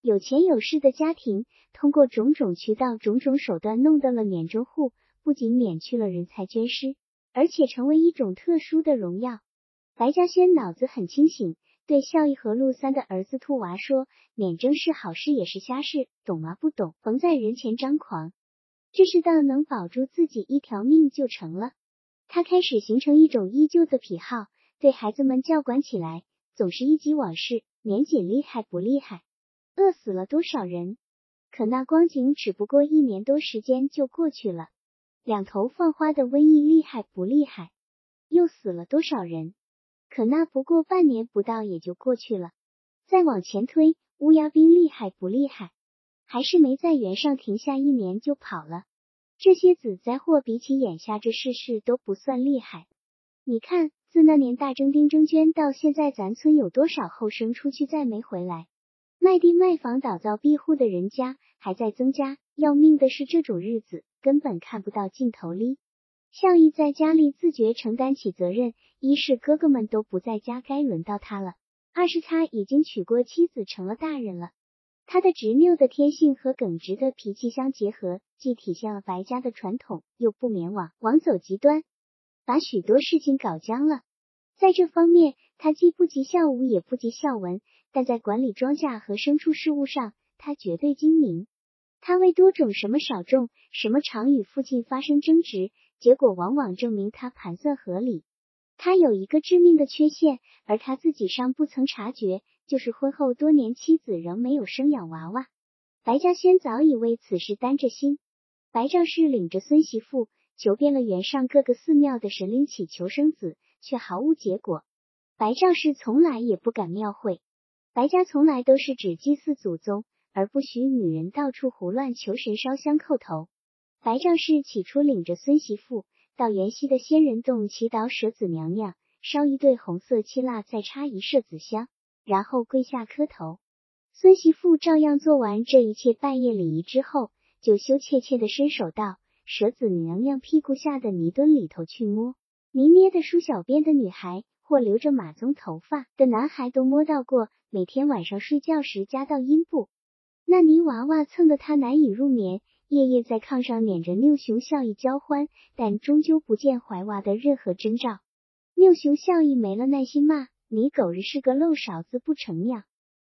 有钱有势的家庭通过种种渠道、种种手段弄到了免征户，不仅免去了人才捐尸，而且成为一种特殊的荣耀。白嘉轩脑子很清醒，对孝义和陆三的儿子兔娃说：“免征是好事，也是瞎事，懂吗？不懂，甭在人前张狂。这世道能保住自己一条命就成了。”他开始形成一种依旧的癖好，对孩子们教管起来总是一及往事，年仅厉害不厉害？饿死了多少人？可那光景只不过一年多时间就过去了。两头放花的瘟疫厉害不厉害？又死了多少人？可那不过半年不到也就过去了。再往前推，乌鸦兵厉害不厉害？还是没在原上停下一年就跑了？这些子灾祸比起眼下这世事都不算厉害。你看，自那年大征丁征捐到现在，咱村有多少后生出去再没回来？卖地卖房、倒造庇护的人家还在增加。要命的是，这种日子根本看不到尽头哩。孝义在家里自觉承担起责任，一是哥哥们都不在家，该轮到他了；二是他已经娶过妻子，成了大人了。他的执拗的天性和耿直的脾气相结合，既体现了白家的传统，又不免往往走极端，把许多事情搞僵了。在这方面，他既不及孝武，也不及孝文，但在管理庄稼和牲畜事务上，他绝对精明。他为多种什么少种什么，常与父亲发生争执，结果往往证明他盘算合理。他有一个致命的缺陷，而他自己尚不曾察觉。就是婚后多年，妻子仍没有生养娃娃。白嘉轩早已为此事担着心。白丈士领着孙媳妇求遍了原上各个寺庙的神灵祈求生子，却毫无结果。白丈士从来也不敢庙会，白家从来都是只祭祀祖宗，而不许女人到处胡乱求神烧香叩头。白丈士起初领着孙媳妇到元溪的仙人洞祈祷舍子娘娘，烧一对红色漆蜡，再插一舍子香。然后跪下磕头，孙媳妇照样做完这一切拜谒礼仪之后，就羞怯怯的伸手到蛇子娘娘屁股下的泥墩里头去摸。泥捏的梳小辫的女孩，或留着马鬃头发的男孩都摸到过。每天晚上睡觉时夹到阴部，那泥娃娃蹭得他难以入眠，夜夜在炕上撵着六熊笑意交欢，但终究不见怀娃的任何征兆。六熊笑意没了耐心骂。你狗日是个漏勺子不成样！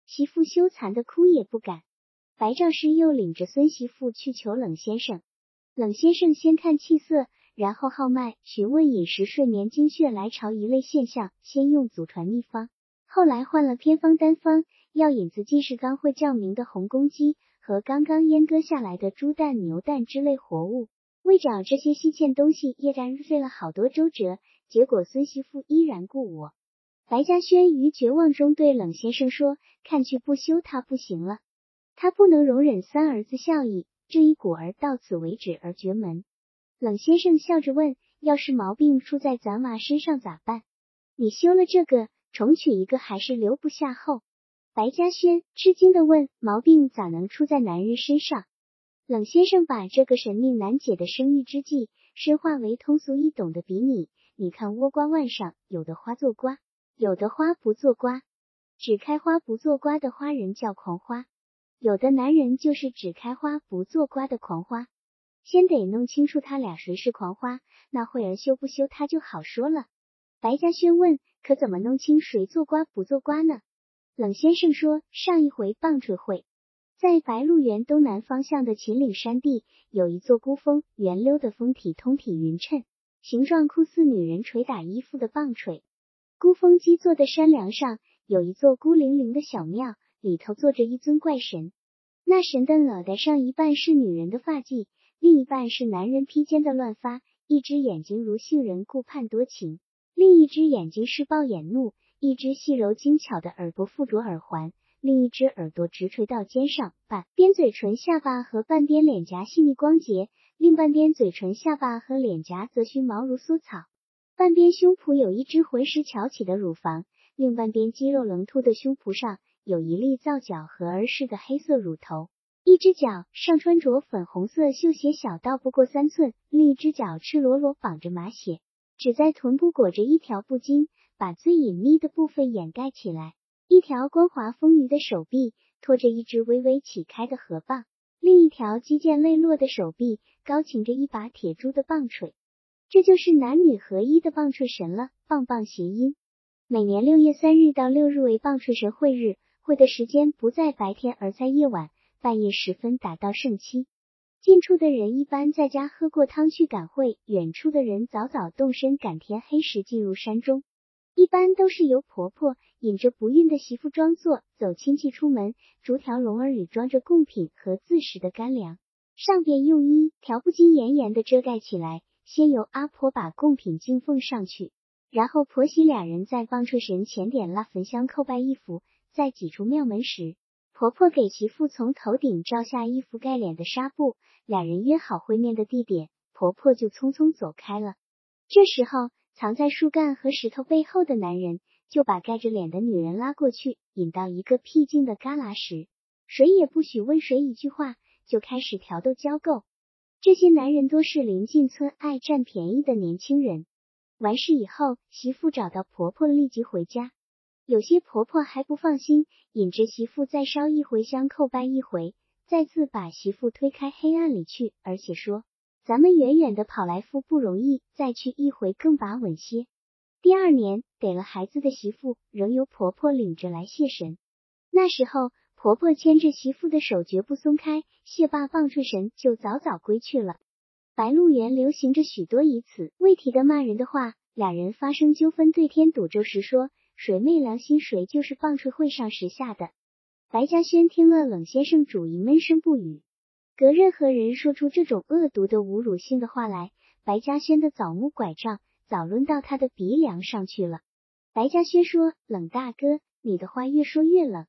媳妇羞惭的哭也不敢。白赵师又领着孙媳妇去求冷先生，冷先生先看气色，然后号脉，询问饮食、睡眠、精血来潮一类现象，先用祖传秘方，后来换了偏方单方，药引子既是刚会叫名的红公鸡和刚刚阉割下来的猪蛋、牛蛋之类活物。为找这些稀欠东西，叶战费了好多周折，结果孙媳妇依然故我。白嘉轩于绝望中对冷先生说：“看去不修他不行了，他不能容忍三儿子笑意，这一股儿到此为止而绝门。”冷先生笑着问：“要是毛病出在咱娃身上咋办？你修了这个，重娶一个还是留不下后？”白嘉轩吃惊的问：“毛病咋能出在男人身上？”冷先生把这个神秘难解的生育之计深化为通俗易懂的比拟。你看倭瓜腕上有的花做瓜，有的花不做瓜。只开花不做瓜的花人叫狂花，有的男人就是只开花不做瓜的狂花。先得弄清楚他俩谁是狂花，那慧儿修不修他就好说了。白嘉轩问：可怎么弄清谁做瓜不做瓜呢？冷先生说：上一回棒槌会。在白鹿原东南方向的秦岭山地，有一座孤峰，圆溜的峰体通体匀称，形状酷似女人捶打衣服的棒槌。孤峰基座的山梁上有一座孤零零的小庙，里头坐着一尊怪神。那神的脑袋上一半是女人的发髻，另一半是男人披肩的乱发。一只眼睛如杏仁，顾盼多情；另一只眼睛是暴眼怒。一只细柔精巧的耳朵附着耳环。另一只耳朵直垂到肩上，半边嘴唇、下巴和半边脸颊细腻光洁，另半边嘴唇、下巴和脸颊则须毛如酥草。半边胸脯有一只浑实翘起的乳房，另半边肌肉棱凸的胸脯上有一粒皂角和儿似的黑色乳头。一只脚上穿着粉红色绣鞋，小到不过三寸；另一只脚赤裸裸绑着马血，只在臀部裹着一条布巾，把最隐秘的部分掩盖起来。一条光滑丰腴的手臂托着一只微微起开的河蚌，另一条肌腱肋落的手臂高擎着一把铁铸的棒槌。这就是男女合一的棒槌神了。棒棒谐音，每年六月三日到六日为棒槌神会日，会的时间不在白天，而在夜晚，半夜时分达到盛期。近处的人一般在家喝过汤去赶会，远处的人早早动身赶天黑时进入山中。一般都是由婆婆引着不孕的媳妇装作走亲戚出门，逐条笼儿里装着贡品和自食的干粮，上边用衣条布巾严严的遮盖起来。先由阿婆把贡品敬奉上去，然后婆媳俩人在棒槌神前点蜡焚香叩拜一幅，在挤出庙门时，婆婆给媳妇从头顶罩下一幅盖脸的纱布，两人约好会面的地点，婆婆就匆匆走开了。这时候。藏在树干和石头背后的男人就把盖着脸的女人拉过去，引到一个僻静的旮旯时，谁也不许问谁一句话，就开始挑逗交媾。这些男人多是临近村爱占便宜的年轻人。完事以后，媳妇找到婆婆，立即回家。有些婆婆还不放心，引着媳妇再烧一回香，叩拜一回，再次把媳妇推开黑暗里去，而且说。咱们远远的跑来夫不容易，再去一回更把稳些。第二年给了孩子的媳妇，仍由婆婆领着来谢神。那时候婆婆牵着媳妇的手绝不松开，谢罢棒槌神就早早归去了。白鹿原流行着许多以此为题的骂人的话，两人发生纠纷，对天赌咒时说谁昧良心，谁就是棒槌会上时下的。白嘉轩听了冷先生主意，闷声不语。隔任何人说出这种恶毒的侮辱性的话来，白嘉轩的枣木拐杖早抡到他的鼻梁上去了。白嘉轩说：“冷大哥，你的话越说越冷。”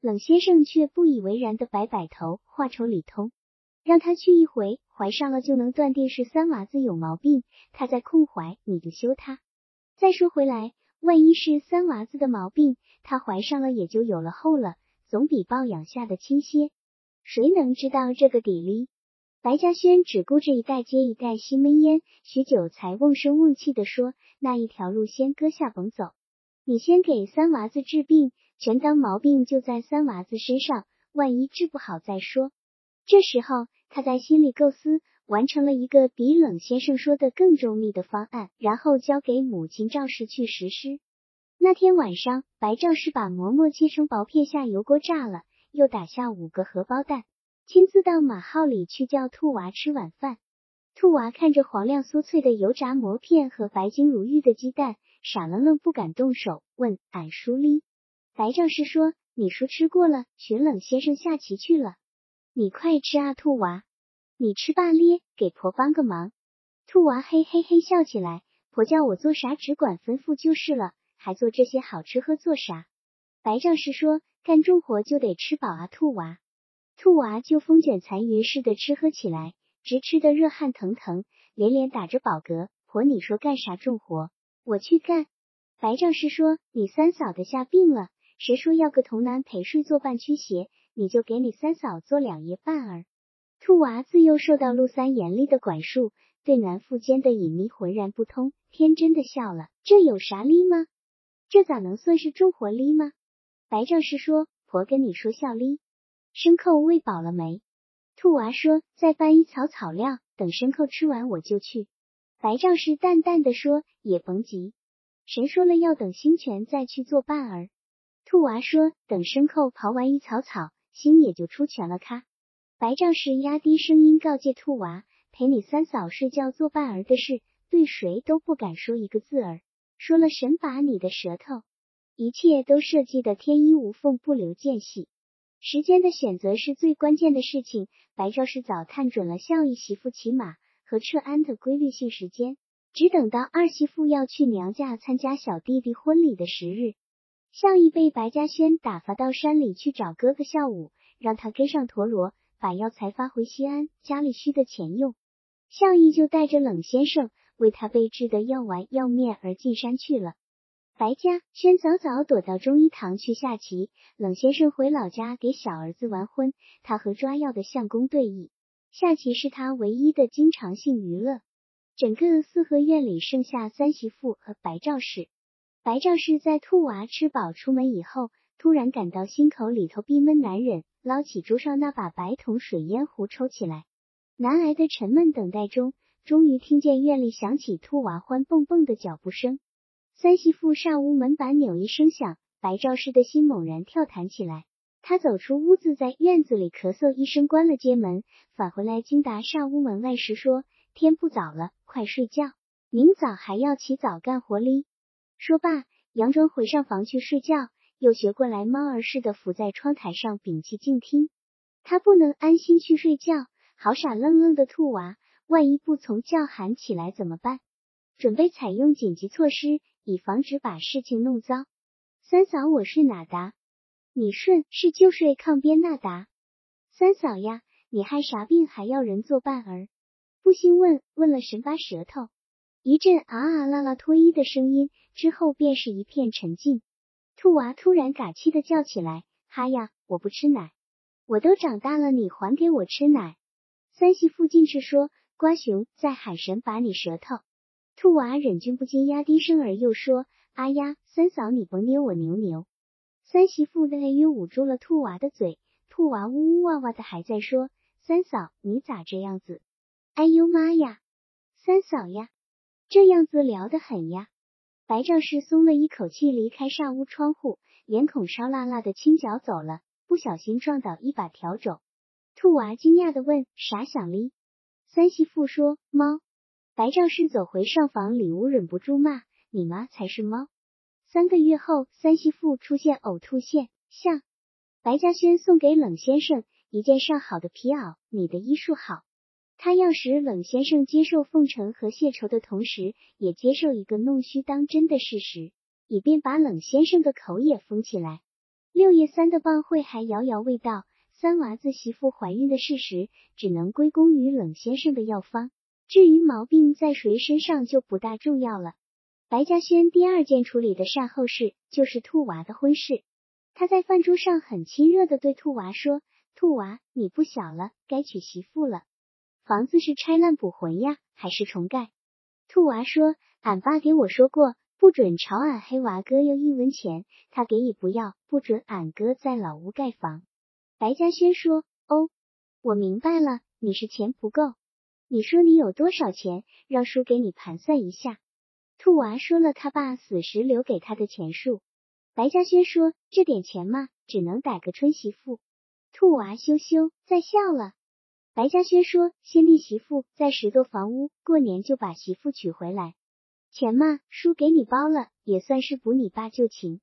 冷先生却不以为然的摆摆头，话愁理通，让他去一回，怀上了就能断定是三娃子有毛病，他再空怀你就休他。再说回来，万一是三娃子的毛病，他怀上了也就有了后了，总比抱养下的亲些。谁能知道这个底哩？白嘉轩只顾着一代接一代吸闷烟，许久才瓮声瓮气的说：“那一条路先搁下甭走，你先给三娃子治病，全当毛病就在三娃子身上，万一治不好再说。”这时候他在心里构思，完成了一个比冷先生说的更周密的方案，然后交给母亲赵氏去实施。那天晚上，白赵氏把馍馍切成薄片下油锅炸了，又打下五个荷包蛋，亲自到马号里去叫兔娃吃晚饭。兔娃看着黄亮酥脆的油炸馍片和白晶如玉的鸡蛋，傻愣愣不敢动手，问俺叔哩。白赵氏说：“你叔吃过了，寻冷先生下棋去了。你快吃啊，兔娃。你吃罢咧，给婆帮个忙。”兔娃嘿嘿嘿笑起来，婆叫我做啥，只管吩咐就是了。还做这些好吃喝做啥？白丈士说：“干重活就得吃饱啊，兔娃。”兔娃就风卷残云似的吃喝起来，直吃的热汗腾腾，连连打着饱嗝。婆，你说干啥重活？我去干。白丈士说：“你三嫂的下病了，谁说要个童男陪睡作伴驱邪？你就给你三嫂做两爷伴儿。”兔娃自幼受到陆三严厉的管束，对男妇间的隐秘浑然不通，天真的笑了。这有啥哩吗？这咋能算是重活哩吗？白丈士说：“婆跟你说笑哩。”牲口喂饱了没？兔娃说：“再搬一草草料，等牲口吃完我就去。”白丈士淡淡的说：“也甭急，谁说了要等星泉再去做伴儿？”兔娃说：“等牲口刨完一草草，心也就出全了。”咔！白赵氏压低声音告诫兔娃：“陪你三嫂睡觉做伴儿的事，对谁都不敢说一个字儿。”说了神把你的舌头，一切都设计的天衣无缝，不留间隙。时间的选择是最关键的事情。白赵氏早探准了孝义媳妇骑马和撤安的规律性时间，只等到二媳妇要去娘家参加小弟弟婚礼的时日，孝义被白嘉轩打发到山里去找哥哥孝武，让他跟上陀螺，把药材发回西安，家里需的钱用。孝义就带着冷先生。为他备制的药丸药面而进山去了。白嘉轩早早躲到中医堂去下棋，冷先生回老家给小儿子完婚，他和抓药的相公对弈。下棋是他唯一的经常性娱乐。整个四合院里剩下三媳妇和白赵氏。白赵氏在兔娃吃饱出门以后，突然感到心口里头闭闷难忍，捞起桌上那把白铜水烟壶抽起来。难挨的沉闷等待中。终于听见院里响起兔娃欢蹦蹦的脚步声，三媳妇上屋门板扭一声响，白赵氏的心猛然跳弹起来。他走出屋子，在院子里咳嗽一声，关了街门，返回来。金达上屋门外时说：“天不早了，快睡觉，明早还要起早干活哩。”说罢，佯装回上房去睡觉，又学过来猫儿似的伏在窗台上屏气静听。他不能安心去睡觉，好傻愣愣的兔娃。万一不从叫喊起来怎么办？准备采用紧急措施，以防止把事情弄糟。三嫂，我睡哪达？你顺是就睡炕边那达。三嫂呀，你害啥病还要人做伴儿？不兴问，问了神拔舌头。一阵啊啊啦啦脱衣的声音之后，便是一片沉静。兔娃突然嘎气的叫起来：“哈呀，我不吃奶！我都长大了，你还给我吃奶！”三媳妇进去说。瓜熊在喊神把你舌头，兔娃忍俊不禁压低声儿又说：“啊呀，三嫂你甭捏我牛牛。”三媳妇的泪又捂住了兔娃的嘴，兔娃呜呜哇哇的还在说：“三嫂你咋这样子？哎呦妈呀，三嫂呀，这样子聊得很呀。”白丈士松了一口气，离开上屋窗户，脸孔烧辣辣的轻脚走了，不小心撞倒一把笤帚。兔娃惊讶的问：“啥响哩？”三媳妇说：“猫。”白丈士走回上房里屋，忍不住骂：“你妈才是猫！”三个月后，三媳妇出现呕吐现象。白嘉轩送给冷先生一件上好的皮袄：“你的医术好。”他要使冷先生接受奉承和谢仇的同时，也接受一个弄虚当真的事实，以便把冷先生的口也封起来。六月三的棒会还遥遥未到。三娃子媳妇怀孕的事实，只能归功于冷先生的药方。至于毛病在谁身上，就不大重要了。白嘉轩第二件处理的善后事，就是兔娃的婚事。他在饭桌上很亲热的对兔娃说：“兔娃，你不小了，该娶媳妇了。房子是拆烂补魂呀，还是重盖？”兔娃说：“俺爸给我说过，不准朝俺黑娃哥要一文钱，他给也不要，不准俺哥在老屋盖房。”白嘉轩说：“哦，我明白了，你是钱不够。你说你有多少钱，让叔给你盘算一下。”兔娃说了他爸死时留给他的钱数。白嘉轩说：“这点钱嘛，只能逮个春媳妇。”兔娃羞羞在笑了。白嘉轩说：“先立媳妇，在拾掇房屋，过年就把媳妇娶回来。钱嘛，叔给你包了，也算是补你爸旧情。”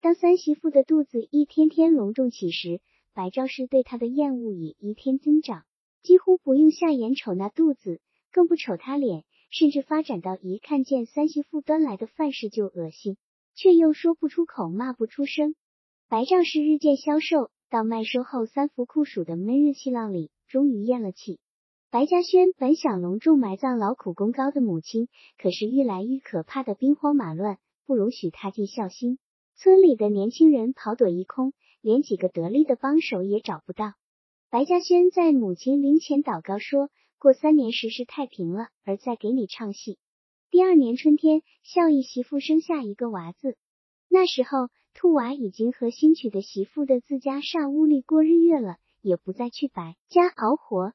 当三媳妇的肚子一天天隆重起时，白兆氏对她的厌恶也一天增长，几乎不用下眼瞅那肚子，更不瞅她脸，甚至发展到一看见三媳妇端来的饭食就恶心。却又说不出口，骂不出声。白兆氏日渐消瘦，到麦收后三伏酷暑的闷热气浪里，终于咽了气。白嘉轩本想隆重埋葬劳苦功高的母亲，可是愈来愈可怕的兵荒马乱，不容许他尽孝心。村里的年轻人跑躲一空，连几个得力的帮手也找不到。白嘉轩在母亲灵前祷告说：“过三年时事太平了，儿再给你唱戏。”第二年春天，孝义媳妇生下一个娃子。那时候，兔娃已经和新娶的媳妇的自家上屋里过日月了，也不再去白家熬活。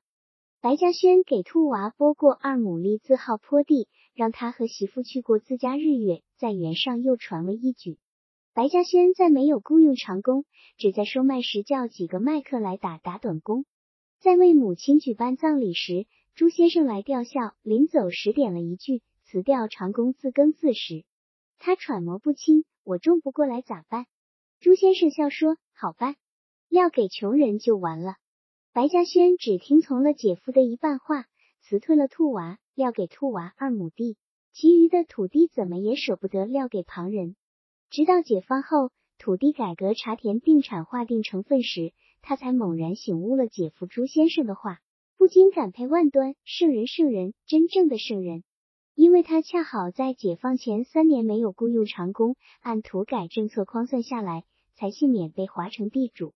白嘉轩给兔娃拨过二亩地，字号坡地，让他和媳妇去过自家日月。在原上又传了一举。白嘉轩再没有雇佣长工，只在收麦时叫几个麦客来打打短工。在为母亲举办葬礼时，朱先生来吊孝，临走时点了一句。辞掉长工自耕自食，他揣摩不清，我种不过来咋办？朱先生笑说：“好办，撂给穷人就完了。”白嘉轩只听从了姐夫的一半话，辞退了兔娃，撂给兔娃二亩地，其余的土地怎么也舍不得撂给旁人。直到解放后，土地改革茶田定产划定成分时，他才猛然醒悟了姐夫朱先生的话，不禁感佩万端，圣人圣人，真正的圣人。因为他恰好在解放前三年没有雇佣长工，按土改政策匡算下来，才幸免被划成地主。